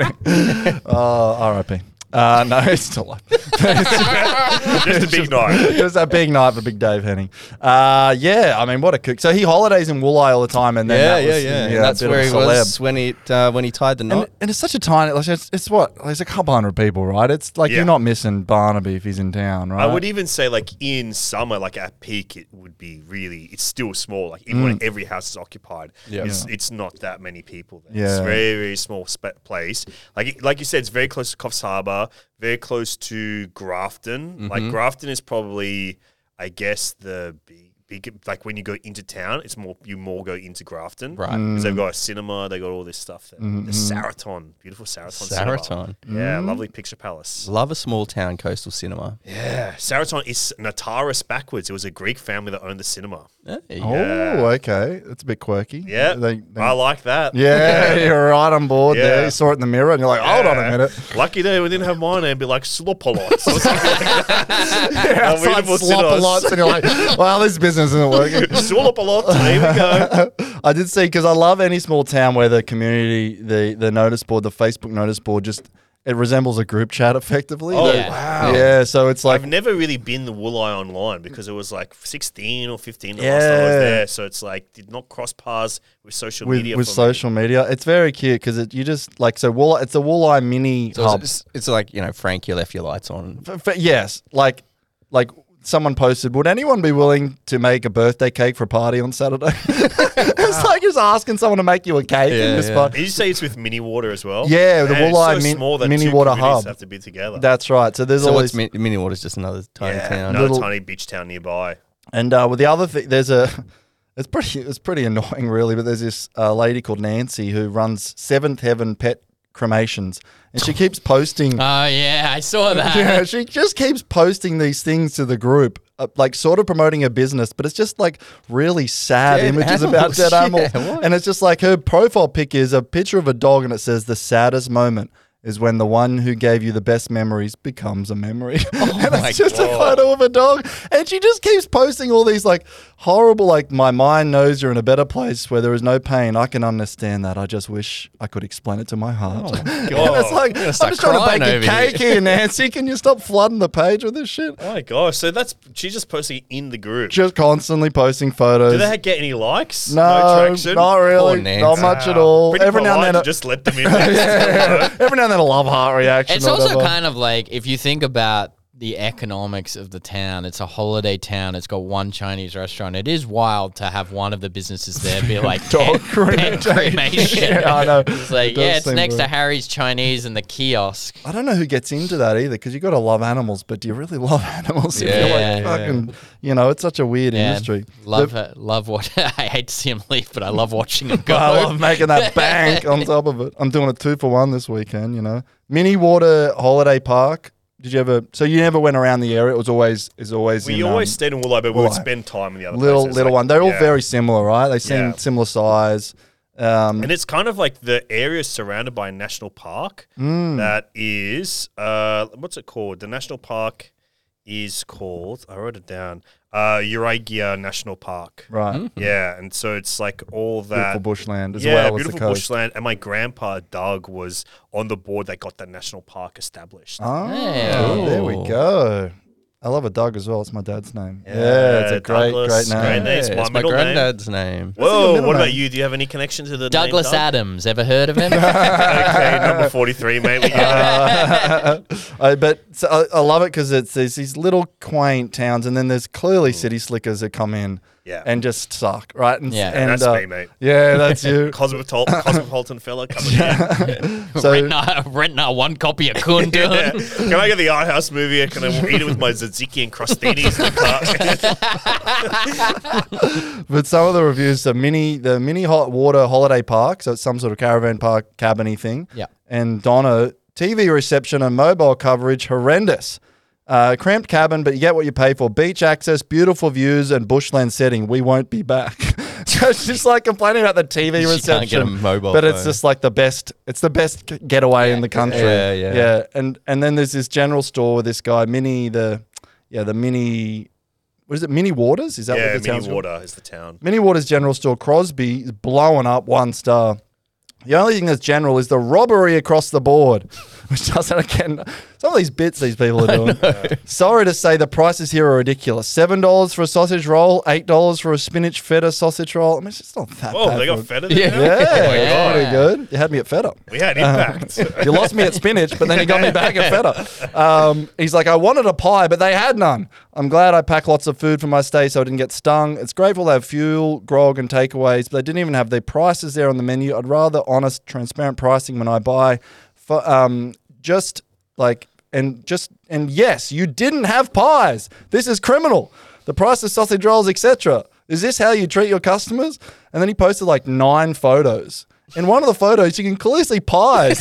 night. Oh, R.I.P. Uh, no, it's still alive. Just a big night. it was a big night for Big Dave Henning. Uh, yeah, I mean, what a cook. So he holidays in Wooli all the time, and then Yeah, that yeah, was, yeah. yeah, And that's where he celeb. was when he uh, when he tied the knot. And, and it's such a tiny, like it's, it's what, there's a couple hundred people, right? It's like Yeah. you're not missing Barnaby if he's in town, right? I would even say, like in summer, like at peak, it would be really. It's still small. Like even Mm. when every house is occupied, Yeah. it's, it's not that many people. There. It's Yeah. a very very small spe- place. Like like you said, it's very close to Coffs Harbour, very close to Grafton. Mm-hmm. Like Grafton is probably, I guess, the big. Big, like when you go into town, it's more you more go into Grafton, Right. Because Mm. they've got a cinema, they got all this stuff there. Mm-hmm. The Saraton, beautiful Saraton, cinema. Saraton. yeah, Mm. lovely picture palace. Love a small town coastal cinema. Yeah, Saraton is Notaras backwards. It was a Greek family that owned the cinema. Yeah. Oh, okay. That's a bit quirky. Yeah, They- they- I like that. yeah, you're right on board there. You saw it in the mirror and you're like, hold on a minute. Lucky day we didn't have my name be like Slopolots or something like that. Yeah, Our beautiful slop a cinemas. lot, and you're like, well, this business isn't working. Stole up a lot. there we go. I did see because I love any small town where the community, the the notice board, the Facebook notice board, just it resembles a group chat effectively. Oh, Yeah. wow. Yeah, so it's like I've never really been the Wooli online because it was like 16 or 15 the last time I was there. So it's like, did not cross paths with social with, media. with for me. social media, it's very cute because it, you just like so wool. It's a Wooli mini So hub. it's, it's like you know, Frank, you left your lights on. F- f- yes, like like someone posted, would anyone be willing to make a birthday cake for a party on Saturday? it's like just asking someone to make you a cake Yeah, in this yeah. spot. Did you say it's with Minnie Water as well? Yeah, the Man, it's so min- small that mini water communities hub. have to be together. That's right. So there's So all what's these, Min- Minnie Water's just another tiny yeah, town. another Little- tiny beach town nearby. and uh, with the other thing, there's a. It's pretty. It's pretty annoying, really. But there's this uh, lady called Nancy who runs Seventh Heaven Pet cremations, and she keeps posting. Oh yeah, I saw that. yeah, she just keeps posting these things to the group, uh, like sort of promoting her business, but it's just like really sad Dead images about dead yeah, animals. what? and it's just like her profile pic is a picture of a dog, and it says the saddest moment. Is when the one who gave you the best memories becomes a memory. Oh and my it's just a photo of a dog. And she just keeps posting all these like horrible, like, my mind knows you're in a better place where there is no pain. I can understand that. I just wish I could explain it to my heart. Oh and it's like, I'm start just trying to bake a cake here, Nancy. Can you stop flooding the page with this shit? Oh my gosh! So that's she's just posting in the group. Just constantly posting photos. Do they get any likes? no, no traction. not really. Not much at all. Pretty Every now and then, just let them in. there. every now and then, a love heart reaction. It's also whatever. kind of like if you think about the economics of the town, it's a holiday town. It's got one Chinese restaurant. It is wild to have one of the businesses there be like Dog pet, pet cremation. Yeah, I know. It's like It yeah, it's seem next to. Harry's Chinese and the kiosk. I don't know who gets into that either because you got to love animals, but do you really love animals? If you're Yeah, like yeah. fucking, you know, it's such a weird Yeah, industry. love The- uh, love what I hate to see him leave, but I love watching him go. I love making that bank on top of it. I'm doing a two for one this weekend, you know. Minnie Water Holiday Park. Did you ever? So you never went around the area. It was always is always we in, always um, stayed in Wooli, but we would Wooli. spend time in the other little places, little like- one. They're all yeah. very similar, right? They seem Yeah. similar size. Um, And it's kind of like the area is surrounded by a national park Mm. that is uh what's it called? The national park is called I wrote it down. Uh Yuraygir National Park. right, Yeah, and so it's like all that beautiful bushland as yeah, well as the beautiful coast. bushland. And my grandpa Doug was on the board that got that national park established. Oh, Yeah. there we go. I love a dog as well. It's my dad's name. Yeah, it's a great, Douglas, great name. great name. It's my it's my middle name. granddad's name. Whoa, middle what about name? you? Do you have any connection to the Douglas name Doug? Adams. Ever heard of him? okay, number forty-three, mate. We get it. Uh, but so I, I love it because it's there's these little quaint towns, and then there's clearly city slickers that come in Yeah. and just suck, right? And, Yeah. and, That's uh, me, mate. Yeah, that's you. Cosmopolitan, cosmopolitan fella coming in. so renting, our, renting our one copy of Kundun. Yeah. Can I get the art house movie? Can I eat it with my tzatziki and crostinis in the car? But some of the reviews, the mini, the mini hot water holiday park, so it's some sort of caravan park cabiny thing. Yeah. And Donna, TV reception and mobile coverage horrendous. Uh, cramped cabin, but you get what you pay for. Beach access, beautiful views, and bushland setting. We won't be back. so it's just like complaining about the TV She reception. can't get a mobile but it's phone. just like the best. It's the best g- getaway in the country. Yeah, yeah. yeah. And and then there's this general store with this guy, Mini the, yeah, the Mini. What is it? Mini Waters? Is that yeah, what the town's mini called? water is the town. Minnie Waters General Store Crosby is blowing up one star. The only thing that's general is the robbery across the board, which doesn't again. Some of these bits these people are doing. Sorry to say, the prices here are ridiculous. Seven dollars for a sausage roll, eight dollars for a spinach feta sausage roll. I mean, it's just not that Oh, bad. they got for- feta Yeah. there? yeah, Oh my God. pretty good. You had me at feta. We had impact. You lost me at spinach, but then you got me back at feta. Um, he's like, I wanted a pie, but they had none. I'm glad I packed lots of food for my stay so I didn't get stung. It's grateful they have fuel, grog, and takeaways, but they didn't even have their prices there on the menu. I'd rather honest, transparent pricing when I buy. Um, just like and just and yes, you didn't have pies. This is criminal. The price of sausage rolls, etc. Is this how you treat your customers? And then he posted like nine photos. In one of the photos, you can clearly see pies.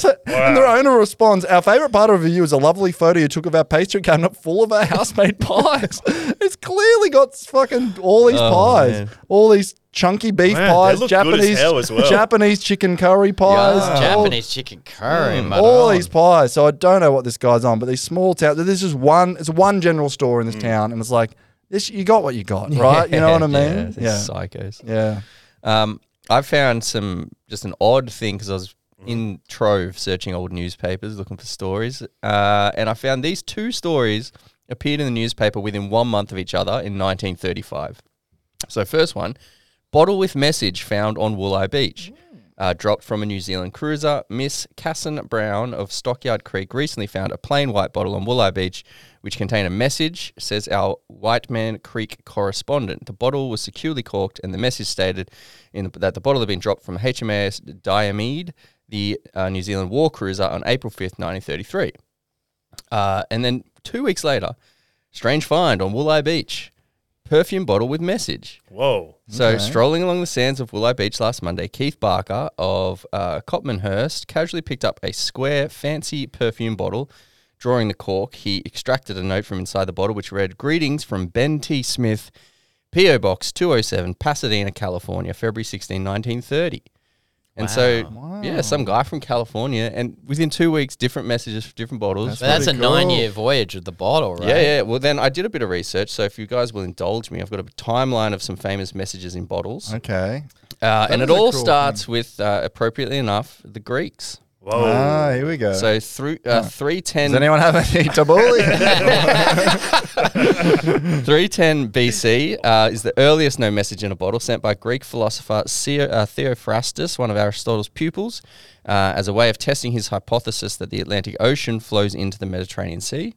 So- And their owner responds, Our favorite part of the review is a lovely photo you took of our pastry cabinet full of our house-made pies. it's clearly got fucking all these pies. man. All these chunky beef Man, pies, look as Japanese as well. Japanese chicken curry pies. all- Japanese chicken curry, Mm, all these pies. So I don't know what this guy's on, but these small towns. There's just one. It's one general store in this town, and it's like this. You got what you got, right? You know what I mean? these Yeah, psychos. yeah. Um, I found some just an odd thing because I was in Trove searching old newspapers looking for stories, uh, and I found these two stories appeared in the newspaper within one month of each other in 1935. So, first one, bottle with message found on Wooli Beach. Uh, dropped from a New Zealand cruiser, Miss Casson Brown of Stockyard Creek recently found a plain white bottle on Wooli Beach which contained a message, says our White Man Creek correspondent. The bottle was securely corked, and the message stated the, that the bottle had been dropped from HMAS Diomede, the uh, New Zealand war cruiser, on April 5th, 1933. Uh, and then two weeks later, strange find on Wooli Beach. perfume bottle with message. Whoa. So, strolling along the sands of Wooli Beach last Monday, Keith Barker of uh, Copmanhurst casually picked up a square, fancy perfume bottle. Drawing the cork, he extracted a note from inside the bottle which read Greetings from Ben T. Smith, P.O. Box 207, Pasadena, California, February 16, 1930. And so, yeah, some guy from California, and within two weeks, different messages for different bottles. But that's a cool. nine-year voyage of the bottle, right? Yeah, yeah. Well, then I did a bit of research. So if you guys will indulge me, I've got a timeline of some famous messages in bottles. Okay. Uh, and it all cool starts with, uh, appropriately enough, the Greeks. Whoa. Ah, here we go. So through uh, Does 310, anyone have any tabbouleh? 310 BC uh, is the earliest known message in a bottle sent by Greek philosopher uh, Theophrastus, one of Aristotle's pupils, uh, as a way of testing his hypothesis that the Atlantic Ocean flows into the Mediterranean Sea.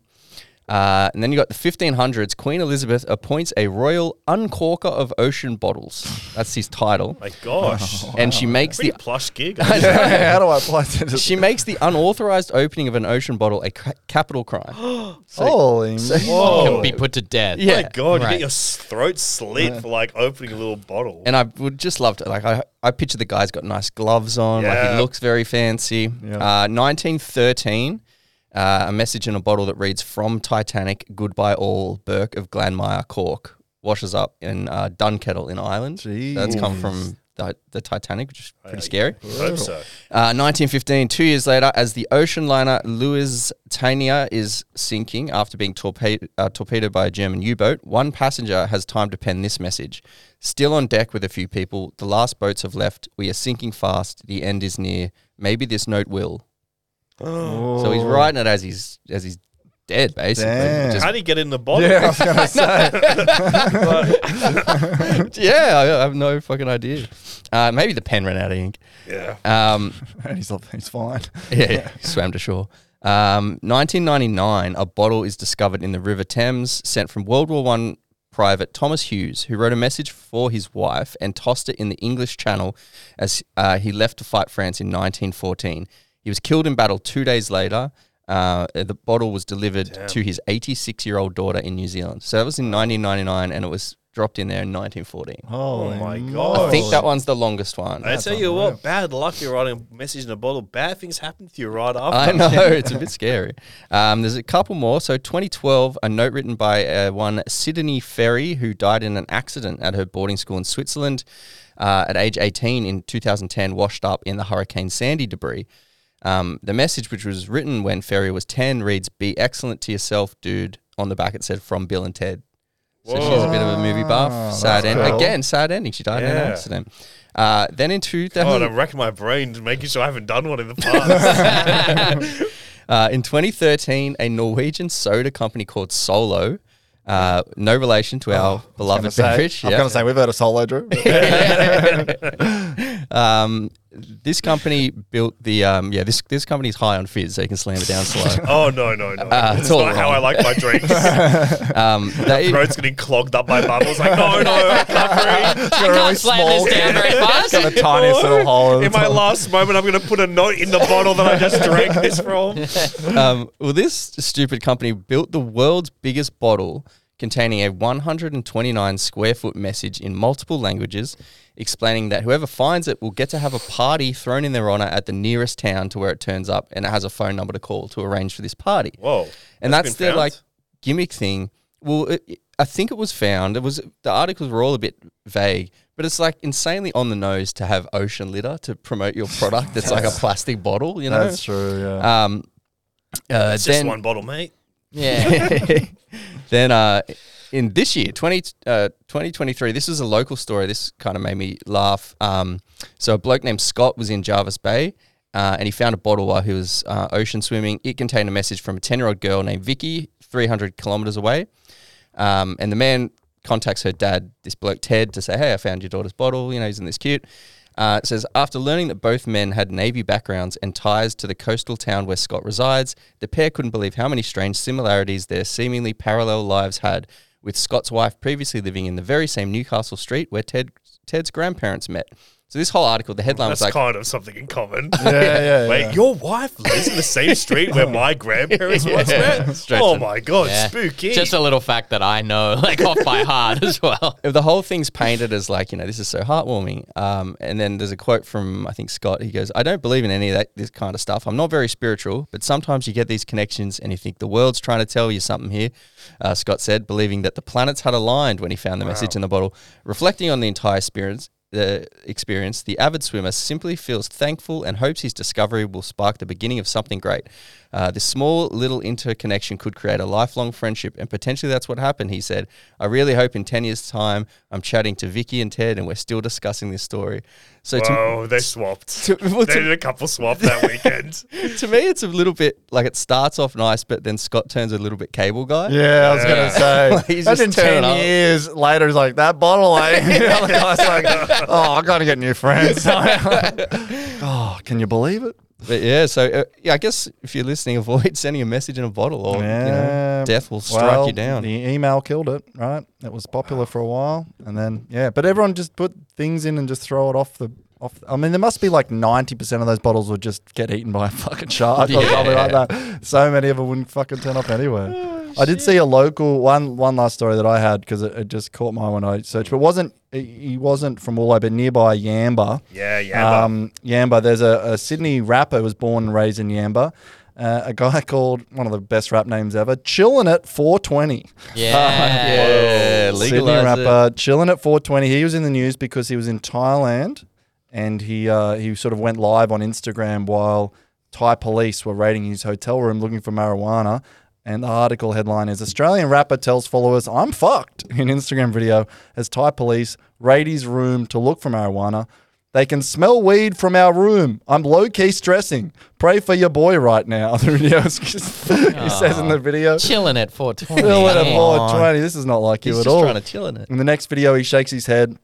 Uh, and then you got the 1500s. Queen Elizabeth appoints a royal uncorker of ocean bottles. That's his title. My gosh. and she makes Pretty the plush gig. How do I apply to this? she makes the unauthorized opening of an ocean bottle a ca- capital crime. Holy Whoa. Can be put to death. Yeah. My God, you Right. get your s- throat slit for like opening a little bottle. And I would just love to like I I picture the guy's got nice gloves on, like Yeah. he looks very fancy. Yeah. Uh, 1913, uh, a message in a bottle that reads "From Titanic, goodbye all." Burke of Glanmire, Cork, washes up in uh, Dunkettle in Ireland. That's come from the, the Titanic, which is pretty scary. Hope so. Uh, 1915, two years later, as the ocean liner Lusitania is sinking after being torpedo- uh, torpedoed by a German U boat, one passenger has time to pen this message. Still on deck with a few people, the last boats have left. We are sinking fast. The end is near. Maybe this note will. So he's writing it as he's as he's dead, basically. Damn. Just- How do you get in the bottle? Yeah, I was gonna say. yeah, I I have no fucking idea. Uh, maybe the pen ran out of ink. Yeah. Um, he's, he's fine. yeah, yeah, he swam to shore. Um, 1999, a bottle is discovered in the River Thames, sent from World War One private Thomas Hughes, who wrote a message for his wife and tossed it in the English Channel as uh, he left to fight France in 1914. He was killed in battle two days later. Uh, the bottle was delivered to his 86 year old daughter in New Zealand. So that was in 1999, and it was dropped in there in 1914. Holy Oh my. God. I think that one's the longest one. I tell you what, bad luck. You're writing a message in a bottle. Bad things happen to you right after. I know it's a bit scary. Um, there's a couple more. So 2012, a note written by uh, one Sydney Ferry who died in an accident at her boarding school in Switzerland uh, at age 18 in 2010, washed up in the Hurricane Sandy debris. Um, the message, which was written when Ferry was 10, reads "Be excellent to yourself, dude." On the back, it said "From Bill and Ted." So she's a bit of a movie buff. Sad end. cool. Again, sad ending. She died in an accident. Uh, then in 2000, God, I'm racking my brain to making sure I haven't done one in the past. Uh, in 2013, a Norwegian soda company called Solo, uh, no relation to our Gonna beloved say- beverage. I'm yeah. going to say we've heard of Solo, Drew. um, this company built the um, yeah. This this company's high on fizz, so you can slam it down slow. oh no, no, no! Uh, That's it's all not how. I like my drinks. Um, they, Throat's getting clogged up by bubbles. Like no, no, I can't breathe. Got a really Can't slam this down very fast. got the tiniest little hole in, In my last moment, I'm going to put a note in the bottle that I just drank this from. um, well, this stupid company built the world's biggest bottle containing a 129 square foot message in multiple languages, explaining that whoever finds it will get to have a party thrown in their honor at the nearest town to where it turns up, and it has a phone number to call to arrange for this party. Whoa! and that's that's, their found? like gimmick thing. Well, it, it- I think it was found. It was the articles were all a bit vague, but it's like insanely on the nose to have ocean litter to promote your product. That's like a plastic bottle, you know. That's true, yeah. Um, uh, It's just one bottle, mate. Yeah. then uh, in this year, 20, uh, 2023, this is a local story. This kind of made me laugh. Um, so a bloke named Scott was in Jervis Bay uh, and he found a bottle while he was uh, ocean swimming. It contained a message from a 10 year old girl named Vicky, 300 kilometers away. Um, and the man contacts her dad, this bloke Ted, to say, Hey, I found your daughter's bottle. You know, isn't this cute? Uh, it says, after learning that both men had Navy backgrounds and ties to the coastal town where Scott resides, the pair couldn't believe how many strange similarities their seemingly parallel lives had, with Scott's wife previously living in the very same Newcastle street where Ted, Ted's grandparents met. So this whole article, the headline That's was like, kind of something in common. Yeah, yeah, Wait, yeah. your wife lives in the same street where my grandparents once met? Stretching. Oh my god, Yeah. spooky. Just a little fact that I know, like off by heart as well. the whole thing's painted as like you know this is so heartwarming um, and then there's a quote from i think scott he goes i don't believe in any of that this kind of stuff i'm not very spiritual but sometimes you get these connections and you think the world's trying to tell you something here uh, scott said believing that the planets had aligned when he found the message in the bottle reflecting on the entire experience the experience, the avid swimmer simply feels thankful and hopes his discovery will spark the beginning of something great. Uh, this small little interconnection could create a lifelong friendship, and potentially that's what happened. He said, "I really hope in ten years' time I'm chatting to Vicky and Ted, and we're still discussing this story." So to, Whoa, they swapped. to, well, they to- did a couple swap that weekend. to me, it's a little bit like it starts off nice, but then Scott turns a little bit cable guy. Yeah, I was gonna say. He's Imagine just turning ten up. years later, he's like that bottle. Eh? You know, the guy's like, oh, I gotta get new friends. oh, can you believe it? But yeah, so uh, yeah, I guess if you're listening, avoid sending a message in a bottle, or you know, death will strike well, you down. The email killed it, right? It was popular for a while, and then yeah, but everyone just put things in and just throw it off the off. I mean, there must be like ninety percent of those bottles would just get eaten by a fucking shark or something like that. So many of them wouldn't fucking turn up anyway. I did see a local one. One last story that I had because it, it just caught my eye when I searched. But it wasn't he- he wasn't from all over nearby Yamba. Yeah, Yamba. Um, Yamba. There's a, a Sydney rapper who was born and raised in Yamba. Uh, a guy called one of the best rap names ever, Chillin' at 420. Yeah. yeah, Sydney legalize it. rapper, chilling at 420. He was in the news because he was in Thailand, and he uh, he sort of went live on Instagram while Thai police were raiding his hotel room looking for marijuana. And the article headline is Australian rapper tells followers, I'm fucked in Instagram video as Thai police raid his room to look for marijuana. They can smell weed from our room. I'm low key stressing. Pray for your boy right now. The video is just, he says in the video, Chilling at 420. Chill at Yeah. 420. This is not like you He's at just all. trying to chill in it. In the next video, he shakes his head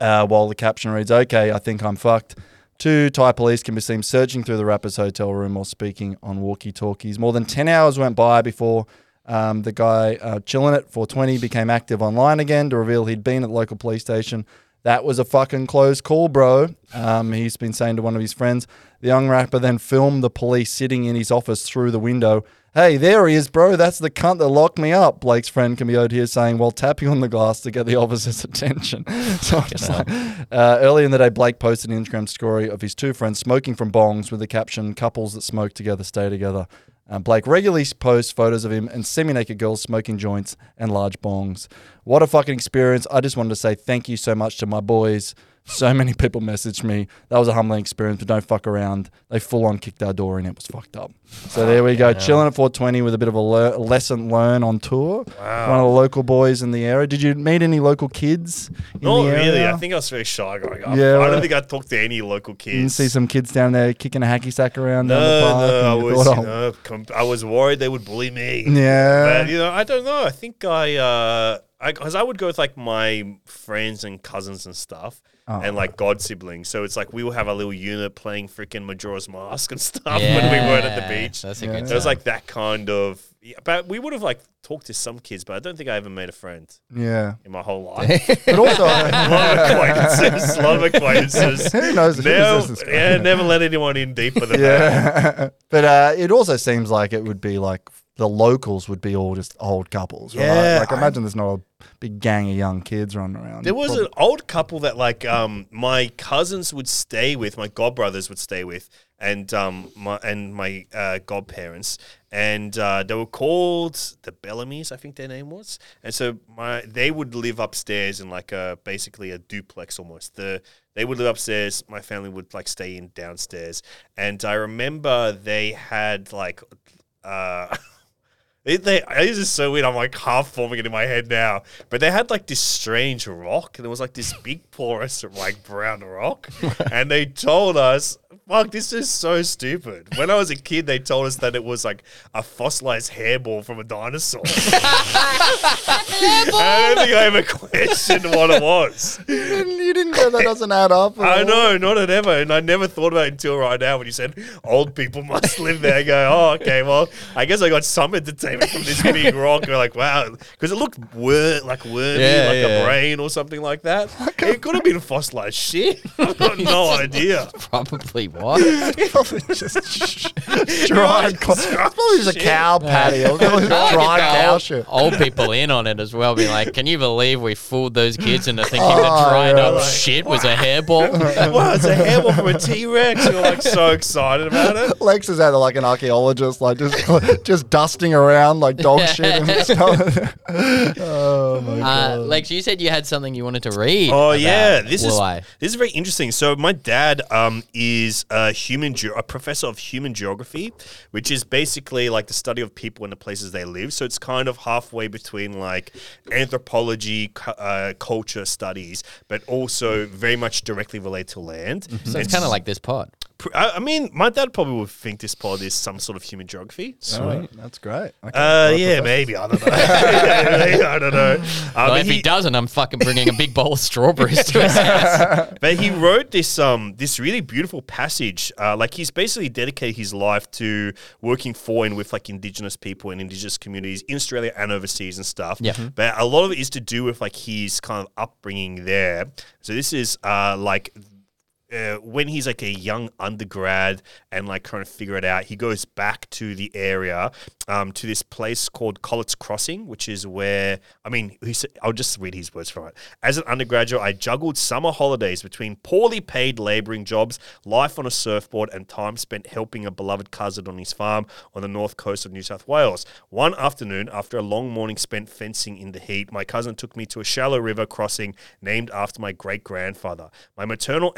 uh, while the caption reads, Okay, I think I'm fucked. Two Thai police can be seen searching through the rapper's hotel room while speaking on walkie talkies. More than 10 hours went by before um, the guy uh, chilling at 420 became active online again to reveal he'd been at the local police station. That was a fucking close call, bro. Um, he's been saying to one of his friends. The young rapper then filmed the police sitting in his office through the window. Hey, there he is, bro. That's the cunt that locked me up. Blake's friend can be heard here saying while tapping on the glass to get the officer's attention. so I'm just like, uh, early in the day, Blake posted an Instagram story of his two friends smoking from bongs with the caption "Couples that smoke together stay together." Um, Blake regularly posts photos of him and semi-naked girls smoking joints and large bongs. What a fucking experience! I just wanted to say thank you so much to my boys. So many people messaged me. That was a humbling experience, but don't fuck around. They full on kicked our door and it was fucked up. So there we go, chilling at 420 with a bit of a le- lesson learn on tour. One of the local boys in the area. Did you meet any local kids? In Not the really. area? I think I was very shy growing up. Yeah, I don't think I talked to any local kids. You didn't see some kids down there kicking a hacky sack around no, down the park. no, I was, thought, you oh, know, com- I was worried they would bully me. Yeah. But, you know, I don't know. I think I, uh, I, cause I would go with like my friends and cousins and stuff. Oh. And like god siblings, so it's like we will have a little unit playing freaking Majora's Mask and stuff when we weren't at the beach. That's a Yeah. good So it was like that kind of. Yeah, but we would have like talked to some kids, but I don't think I ever made a friend yeah. in my whole life. But also, a lot of acquaintances. A lot of acquaintances. Who knows? Who Never, does this guy? yeah, never let anyone in deeper than that. but uh, it also seems like it would be like the locals would be all just old couples. right? Yeah, Like I- imagine there's not a big gang of young kids running around. There was Prob- an old couple that like um my cousins would stay with, my godbrothers would stay with, and um my and my uh, godparents, and uh, they were called the Bellamy's, I think their name was, and so my they would live upstairs in like a basically a duplex almost. The they would live upstairs, my family would like stay in downstairs, and I remember they had like uh. It, they, this is so weird. I'm like half forming it in my head now. But they had like this strange rock, and it was like this big porous, like brown rock. and they told us fuck? This is so stupid. When I was a kid, they told us that it was like a fossilized hairball from a dinosaur. I don't think I ever questioned what it was. you didn't, you didn't go, that doesn't add up. at I all. know, not at ever. And I never thought about it until right now when you said old people must live there. I go, oh, okay, well, I guess I got some entertainment from this big rock. And we're like, wow. Because it looked wor- like wormy, Yeah, like yeah. a brain or something like that. it could have been fossilized shit. I've got no idea. Probably what? Probably just dried. co- It's probably just a cow patty. Or dried cow shit. Old people in on it as well, be like, "Can you believe we fooled those kids into thinking Oh, that dried yeah, up like- shit was a hairball?" wow, it's a hairball from a T Rex. You're like so excited about it. Lex is out there like an archaeologist, like just just dusting around like dog shit and stuff. oh my uh, god! Lex, you said you had something you wanted to read. Oh about yeah, this Wooli. is this is very interesting. So my dad um, is a human ge- a professor of human geography, which is basically like the study of people and the places they live. So it's kind of halfway between like anthropology, cu- uh, culture studies, but also very much directly related to land. So it's kind of like this pod. Pr- I, I mean, my dad probably would think this pod is some sort of human geography. Sweet, that's great. Okay. Uh, yeah, maybe I don't know. I don't know. Well, but if he, doesn't, I'm fucking bringing a big bowl of strawberries to his house. But he wrote this um this really beautiful passage. Uh, like he's basically dedicated his life to working for and with like indigenous people and indigenous communities in Australia and overseas and stuff. Yeah. Mhm. But a lot of it is to do with like his kind of upbringing there. So this is uh like uh, when he's like a young undergrad and like trying to figure it out, he goes back to the area, um, to this place called Collett's Crossing, which is where I mean, I'll just read his words from it. As an undergraduate, I juggled summer holidays between poorly paid labouring jobs, life on a surfboard, and time spent helping a beloved cousin on his farm on the north coast of New South Wales. One afternoon, after a long morning spent fencing in the heat, my cousin took me to a shallow river crossing named after my great grandfather. My maternal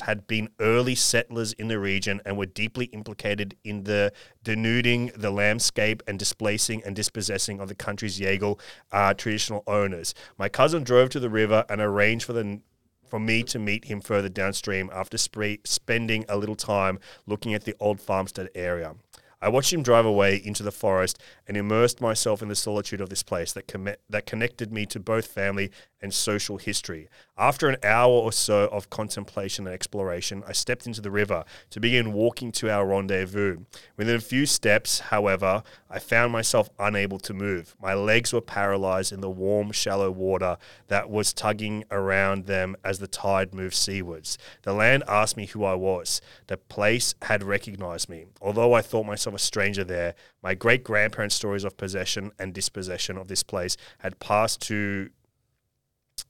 had been early settlers in the region and were deeply implicated in the denuding the landscape and displacing and dispossessing of the country's Yaegl uh, traditional owners. My cousin drove to the river and arranged for the for me to meet him further downstream after spending a little time looking at the old farmstead area. I watched him drive away into the forest and immersed myself in the solitude of this place that, com- that connected me to both family and social history. After an hour or so of contemplation and exploration, I stepped into the river to begin walking to our rendezvous. Within a few steps, however, I found myself unable to move. My legs were paralyzed in the warm, shallow water that was tugging around them as the tide moved seawards. The land asked me who I was. The place had recognized me. Although I thought myself a stranger there, my great grandparents' stories of possession and dispossession of this place had passed to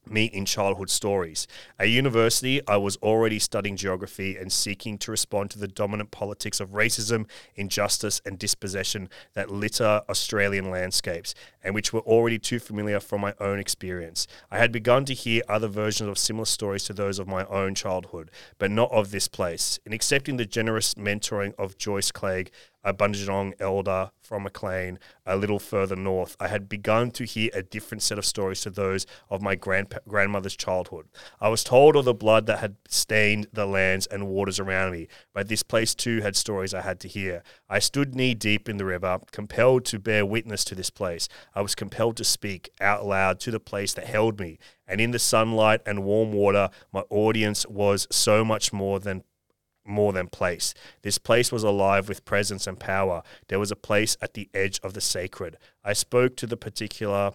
me in childhood stories. At university, I was already studying geography and seeking to respond to the dominant politics of racism, injustice, and dispossession that litter Australian landscapes, and which were already too familiar from my own experience. I had begun to hear other versions of similar stories to those of my own childhood, but not of this place. In accepting the generous mentoring of Joyce Clegg, a Bundjalung elder from Maclean, a little further north, I had begun to hear a different set of stories to those of my grandpa- grandmother's childhood. I was told of the blood that had stained the lands and waters around me, but this place too had stories I had to hear. I stood knee deep in the river, compelled to bear witness to this place. I was compelled to speak out loud to the place that held me, and in the sunlight and warm water, my audience was so much more than more than place. This place was alive with presence and power. There was a place at the edge of the sacred. I spoke to the particular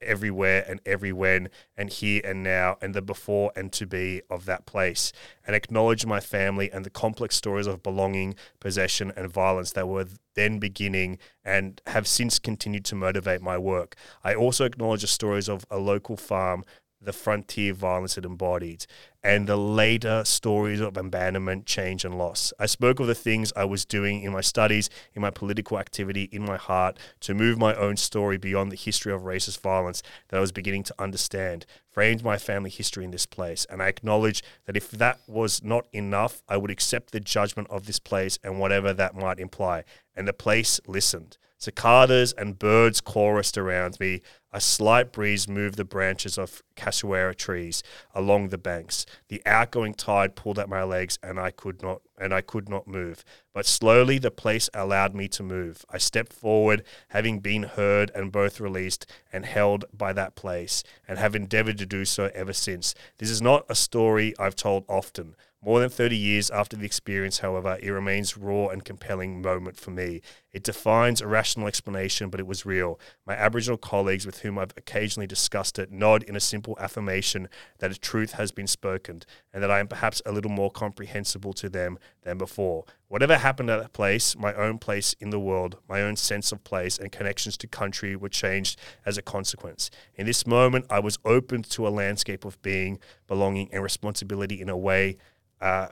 everywhere and every when and here and now and the before and to be of that place and acknowledged my family and the complex stories of belonging, possession and violence that were then beginning and have since continued to motivate my work. I also acknowledge the stories of a local farm the frontier violence it embodied, and the later stories of abandonment, change, and loss. I spoke of the things I was doing in my studies, in my political activity, in my heart, to move my own story beyond the history of racist violence that I was beginning to understand, framed my family history in this place, and I acknowledged that if that was not enough, I would accept the judgment of this place and whatever that might imply. And the place listened. Cicadas and birds chorused around me. A slight breeze moved the branches of casuarina trees along the banks. The outgoing tide pulled at my legs, and I could not and I could not move. But slowly the place allowed me to move. I stepped forward, having been heard and both released and held by that place, and have endeavored to do so ever since. This is not a story I've told often. More than 30 years after the experience, however, it remains raw and compelling moment for me. It defines a rational explanation, but it was real. My Aboriginal colleagues with whom I've occasionally discussed it nod in a simple affirmation that a truth has been spoken and that I am perhaps a little more comprehensible to them than before. Whatever happened at that place, my own place in the world, my own sense of place and connections to country were changed as a consequence. In this moment, I was opened to a landscape of being, belonging, and responsibility in a way uh,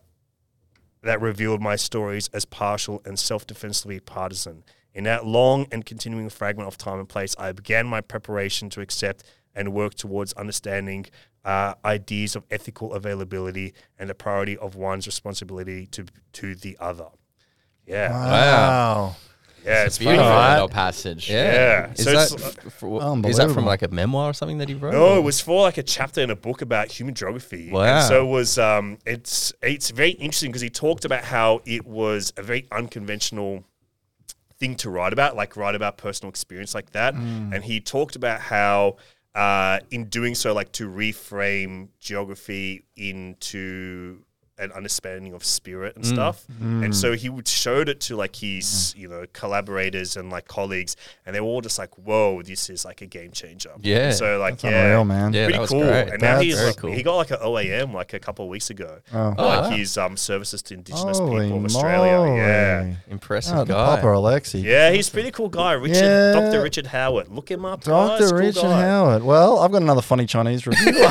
that revealed my stories as partial and self defensively partisan. In that long and continuing fragment of time and place, I began my preparation to accept and work towards understanding uh, ideas of ethical availability and the priority of one's responsibility to to the other. Yeah, Wow. yeah, it's Beautiful beautiful. Alright. little passage. Yeah. Is So that, it's- f- for- is that from like a memoir or something that he wrote? No, it was for like a chapter in a book about human geography. Wow. And so it was um it's it's very interesting because he talked about how it was a very unconventional thing to write about, like write about personal experience like that. And he talked about how uh, in doing so, like to reframe geography into an understanding of spirit and mm. stuff. And mm. so he would showed it to like his, mm. you know, collaborators and like colleagues, and they were all just like, "Whoa, this is like a game changer." Yeah. So like, That's yeah, unreal, man. Yeah, pretty that cool. great. And now he's like, cool. he got like an OAM like a couple of weeks ago. Oh. oh. like wow. his um services to Indigenous Holy people of Australia. moly. Yeah. Impressive Oh, guy. Papa Alexei. Yeah, he's a pretty cool guy. Richard, Yeah. Dr. Richard Howitt. Look him up. guys. Dr. Cool Richard guy. Howitt. Well, I've got another funny Chinese review.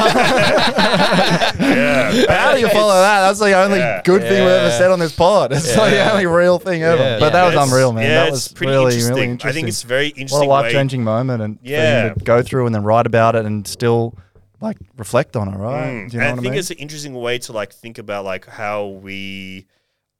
Yeah. How do you follow that? That's the only Yeah. good thing we've ever said on this pod. It's like the only real thing ever. Yeah. But that was It's- unreal, man. Yeah, that it's was pretty really, interesting. really interesting. I think it's a very what interesting a life changing moment and for Yeah. to go through and then write about it and still like reflect on it, right? Mm. Do you know and I what I think mean? it's an interesting way to like think about like how we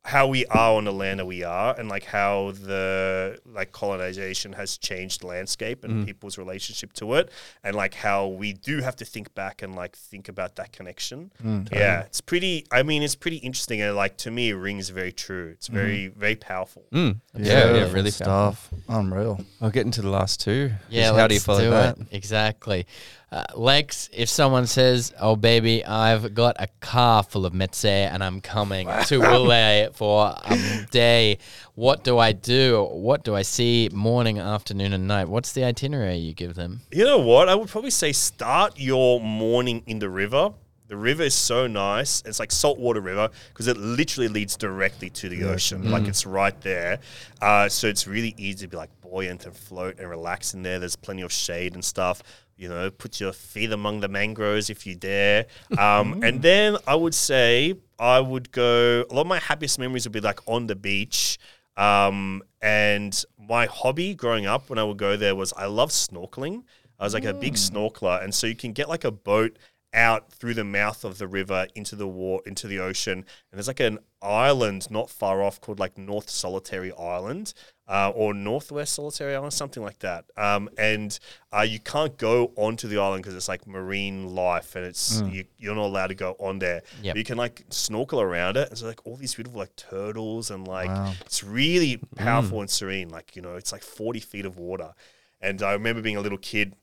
how we are on the land that we are and like how the like colonization has changed landscape and Mm. people's relationship to it and like how we do have to think back and like think about that connection Mm, yeah it's pretty i mean it's pretty interesting and like to me it rings very true it's Mm-hmm. very very powerful Mm. Yeah, yeah, really powerful. stuff. Unreal. I'll get into the last two. Yeah, Just how do you follow do that? it. Exactly. Uh, Lex, if someone says, "Oh baby, I've got a car full of meze and I'm coming to Wooli for a day," what do I do? What do I see morning, afternoon, and night? What's the itinerary you give them? You know what? I would probably say start your morning in the river. The river is so nice. It's like saltwater river because it literally leads directly to the ocean. Like it's right there. Uh, so it's really easy to be like buoyant and float and relax in there. There's plenty of shade and stuff. You know, put your feet among the mangroves if you dare. Um, and then I would say I would go. A lot of my happiest memories would be like on the beach. Um, and my hobby growing up when I would go there was I love snorkeling. I was like a big snorkeler, and so you can get like a boat out through the mouth of the river into the war into the ocean, and there's like an island not far off called like North Solitary Island. Uh, or Northwest Solitary Island, something like that. Um, and uh, you can't go onto the island because it's like marine life, and it's you, you're not allowed to go on there. Yep. But you can like snorkel around it, and so like all these beautiful like turtles and like it's really powerful and serene. Like you know, it's like 40 feet of water, and I remember being a little kid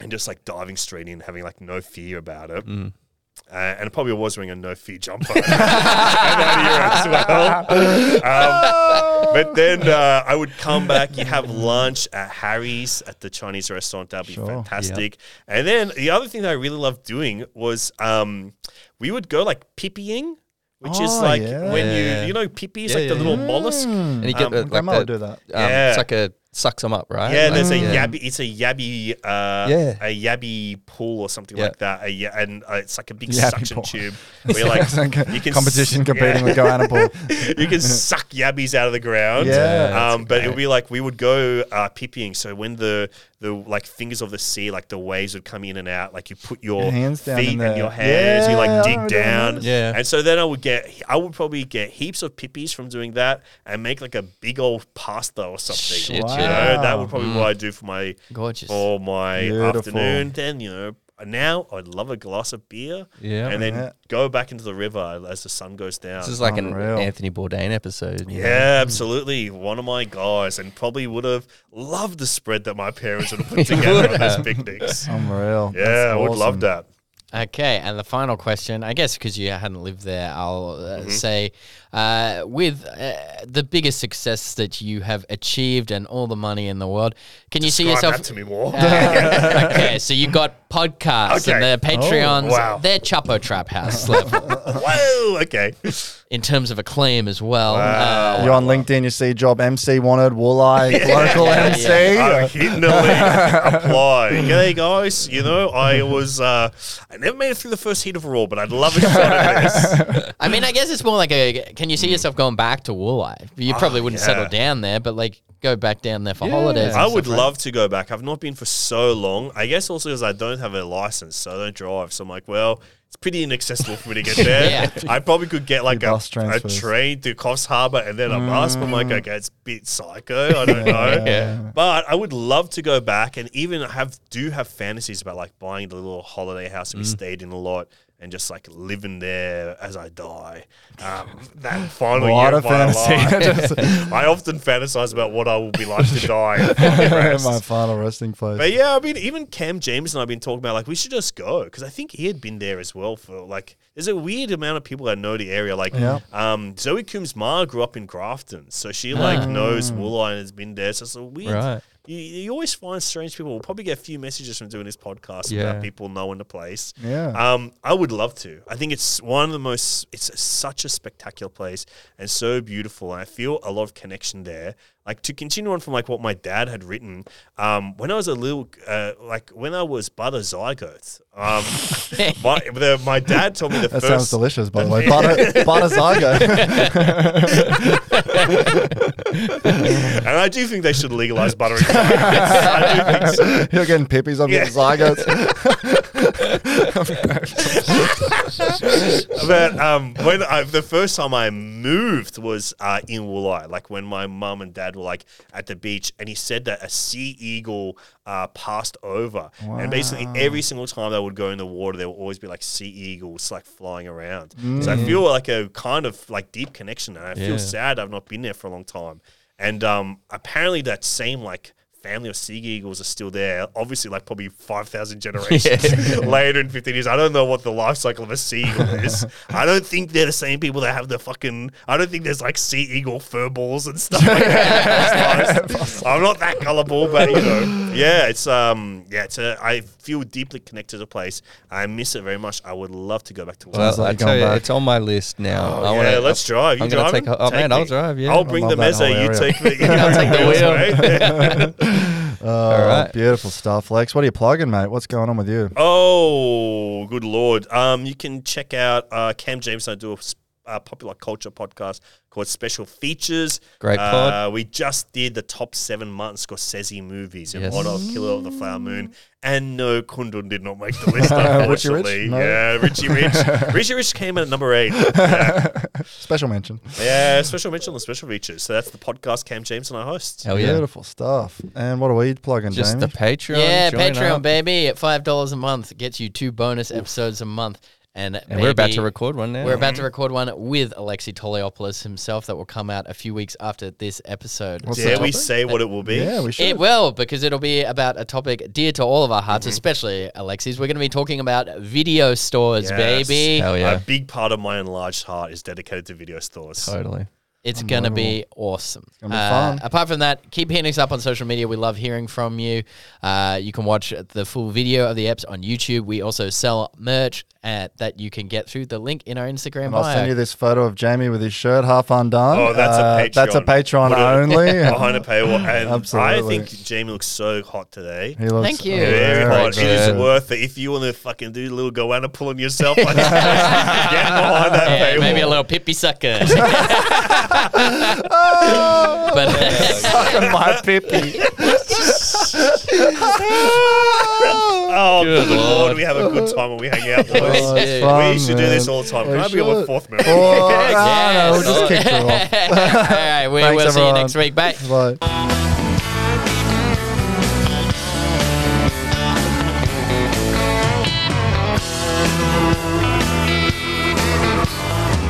and just like diving straight in, having like no fear about it. Uh, and I probably was wearing a no fear jumper at that era as well. Um, but then uh, I would come back. You have lunch at Harry's at the Chinese restaurant. That'd be Sure. fantastic. And then the other thing that I really loved doing was um, we would go like pippying, which is Oh, like yeah. when Yeah. you you know pippy is Yeah, like the yeah, little yeah. mollusk. And you get Um, the, like grandma would do that. um, Yeah. it's like a sucks them up, right? Yeah, Like, there's a yeah. yabby. It's a yabby, uh, Yeah. a yabby pool or something Yeah. like that. A, ya- and uh, it's like a big Yabby suction pool. tube. Where like, you can competition s- competing yeah. with Goanna Pool. you can suck yabbies out of the ground. Yeah, Um, but it would be like we would go uh, pipping. So when the the like fingers of the sea, like the waves would come in and out, like you put your, Your hands down feet and your hands, you Yeah, I like dig down. Yeah. And so then I would get, I would probably get heaps of pippies from doing that and make like a big old pasta or something. Shit, Wow. You know, that would probably be what I do for my Gorgeous. for my Beautiful. afternoon. Then you know, now I'd love a glass of beer. Yeah. and then Yeah. go back into the river as the sun goes down. This is like Unreal. an Anthony Bourdain episode. you know? yeah, absolutely. One of my guys, and probably would have loved the spread that my parents would have put together on those picnics. Unreal. Yeah, That's I would awesome. love that. Okay, and the final question, I guess because you hadn't lived there, I'll uh, Mm-hmm. say, uh, with uh, the biggest success that you have achieved and all the money in the world, can you see yourself? that to me more. Uh, okay, so you got podcasts Okay. and the Patreons. wow. They're Chapo Trap House level Whoa, okay. in terms of acclaim as well. Wow. Uh, You're on LinkedIn, you see job MC wanted, Wooli, local Yeah, MC. I'm hitting the link. Apply. G'day, guys. You know, I was, uh, I never made it through the first heat of Raw, but I'd love a shot at this. I mean, I guess it's more like a. Can you see yourself going back to Wooli? You probably wouldn't Mm. Ah, yeah. settle down there, but like go back down there for holidays. I would stuff, right? love to go back. I've not been for so long. I guess also because I don't have a license, so I don't drive. So I'm like, well, it's pretty inaccessible for me to get there. Yeah. I probably could get like a, a train to Coffs Harbour and then a bus. But I'm like, okay, it's a bit psycho. I don't know. Yeah. But I would love to go back and even have do have fantasies about like buying the little holiday house that we stayed in a lot. And just like living there as I die, um, that final year of my life. I often fantasize about what I will be like to die. and fucking rest. My final resting place. But yeah, I mean, even Cam James and I've been talking about like we should just go because I think he had been there as well for like. There's a weird amount of people that know the area. Like, Yeah. um, Zoe Coombs Marr grew up in Grafton, so she like Ah. knows Wooli and has been there. So it's a weird. Right. You, you always find strange people. We'll probably get a few messages from doing this podcast Yeah. about people knowing the place. Yeah. Um, I would love to. I think it's one of the most. It's such a spectacular place and so beautiful, and I feel a lot of connection there. Like to continue on from like what my dad had written. Um, when I was a little, uh, like when I was but a zygote, um, my the, my dad told me the that first. sounds delicious, by the way. Butter, butter zygo. and I do think they should legalize butter. in I do think so. You're getting pippies, I'm getting zygotes. but um, when I, the first time I moved was uh, in Wooli, like when my mum and dad were like at the beach, and he said that a sea eagle uh, passed over, and basically every single time they would go in the water, there would always be like sea eagles like flying around. So I feel like a kind of like deep connection, and I feel Yeah. sad I've not been there for a long time. And um, apparently that same like family of sea eagles are still there. Obviously, like probably five thousand generations later in fifteen years. I don't know what the life cycle of a sea eagle is. I don't think they're the same people that have the fucking. I don't think there's like sea eagle fur balls and stuff. Like that. I'm not that gullible, but you know, yeah, it's um, yeah, it's a. I feel deeply connected to the place. I miss it very much. I would love to go back to. Wollongong. Well, like I tell you, back. it's on my list now. Oh, I yeah, wanna, let's drive. You I'm driving? Take, oh take man, me. I'll drive. Yeah. I'll bring the love meze. You take the. You I'll take the wheel. Oh, right. beautiful stuff, Lex. What are you plugging, mate? What's going on with you? Oh, good lord! Um, you can check out uh, Cam James. and I do a s- uh, popular culture podcast called Special Features. Great uh, pod. We just did the top seven Martin Scorsese movies in Yes. honor of Killer of the Flower Moon, and no, Kundun did not make the list. Richie Rich? Unfortunately, No. yeah, Richie Rich. Richie Rich came in at number eight. Yeah, Special mention. yeah special mention on the special features. So that's the podcast Cam James and I host. Hell yeah. Beautiful stuff. And what are we plugging, Just Jamie? the Patreon. Yeah, join Patreon, up. baby, at five dollars a month gets you two bonus episodes a month, and, And we're about to record one now. We're about to record one with Alexei Toliopoulos himself that will come out a few weeks after this episode. What's Dare we say what it will be? yeah, we should. It will because it'll be about a topic dear to all of our Mm-hmm. hearts, especially Alexei's. We're going to be talking about video stores, Yes. baby. Hell yeah. A big part of my enlarged heart is dedicated to video stores. Totally. It's going to be awesome. gonna be Uh, fun. Apart from that, keep hitting us up on social media. We love hearing from you. Uh, you can watch the full video of the apps on YouTube. We also sell merch at, that you can get through the link in our Instagram And I'll bio. send you this photo of Jamie with his shirt half undone. Oh, that's Uh, a Patreon. That's a Patreon Put it only. behind a paywall. And I think Jamie looks so hot today. He looks Thank you. Very very hot. It is good. worth it. If you want to fucking do a little goanna pull on yourself, like, get behind that Yeah, paywall. maybe a little pippy sucker. But Sucking my pippy. Oh, good lord. We have a good time when we hang out, oh, boys. Oh, it's We fun, we should do man. this all the time. Can We I be on the should. fourth member? Oh, Yes. no, no, we'll just kick her off. all right, we Thanks, will see you everyone. next week. Bye. Bye.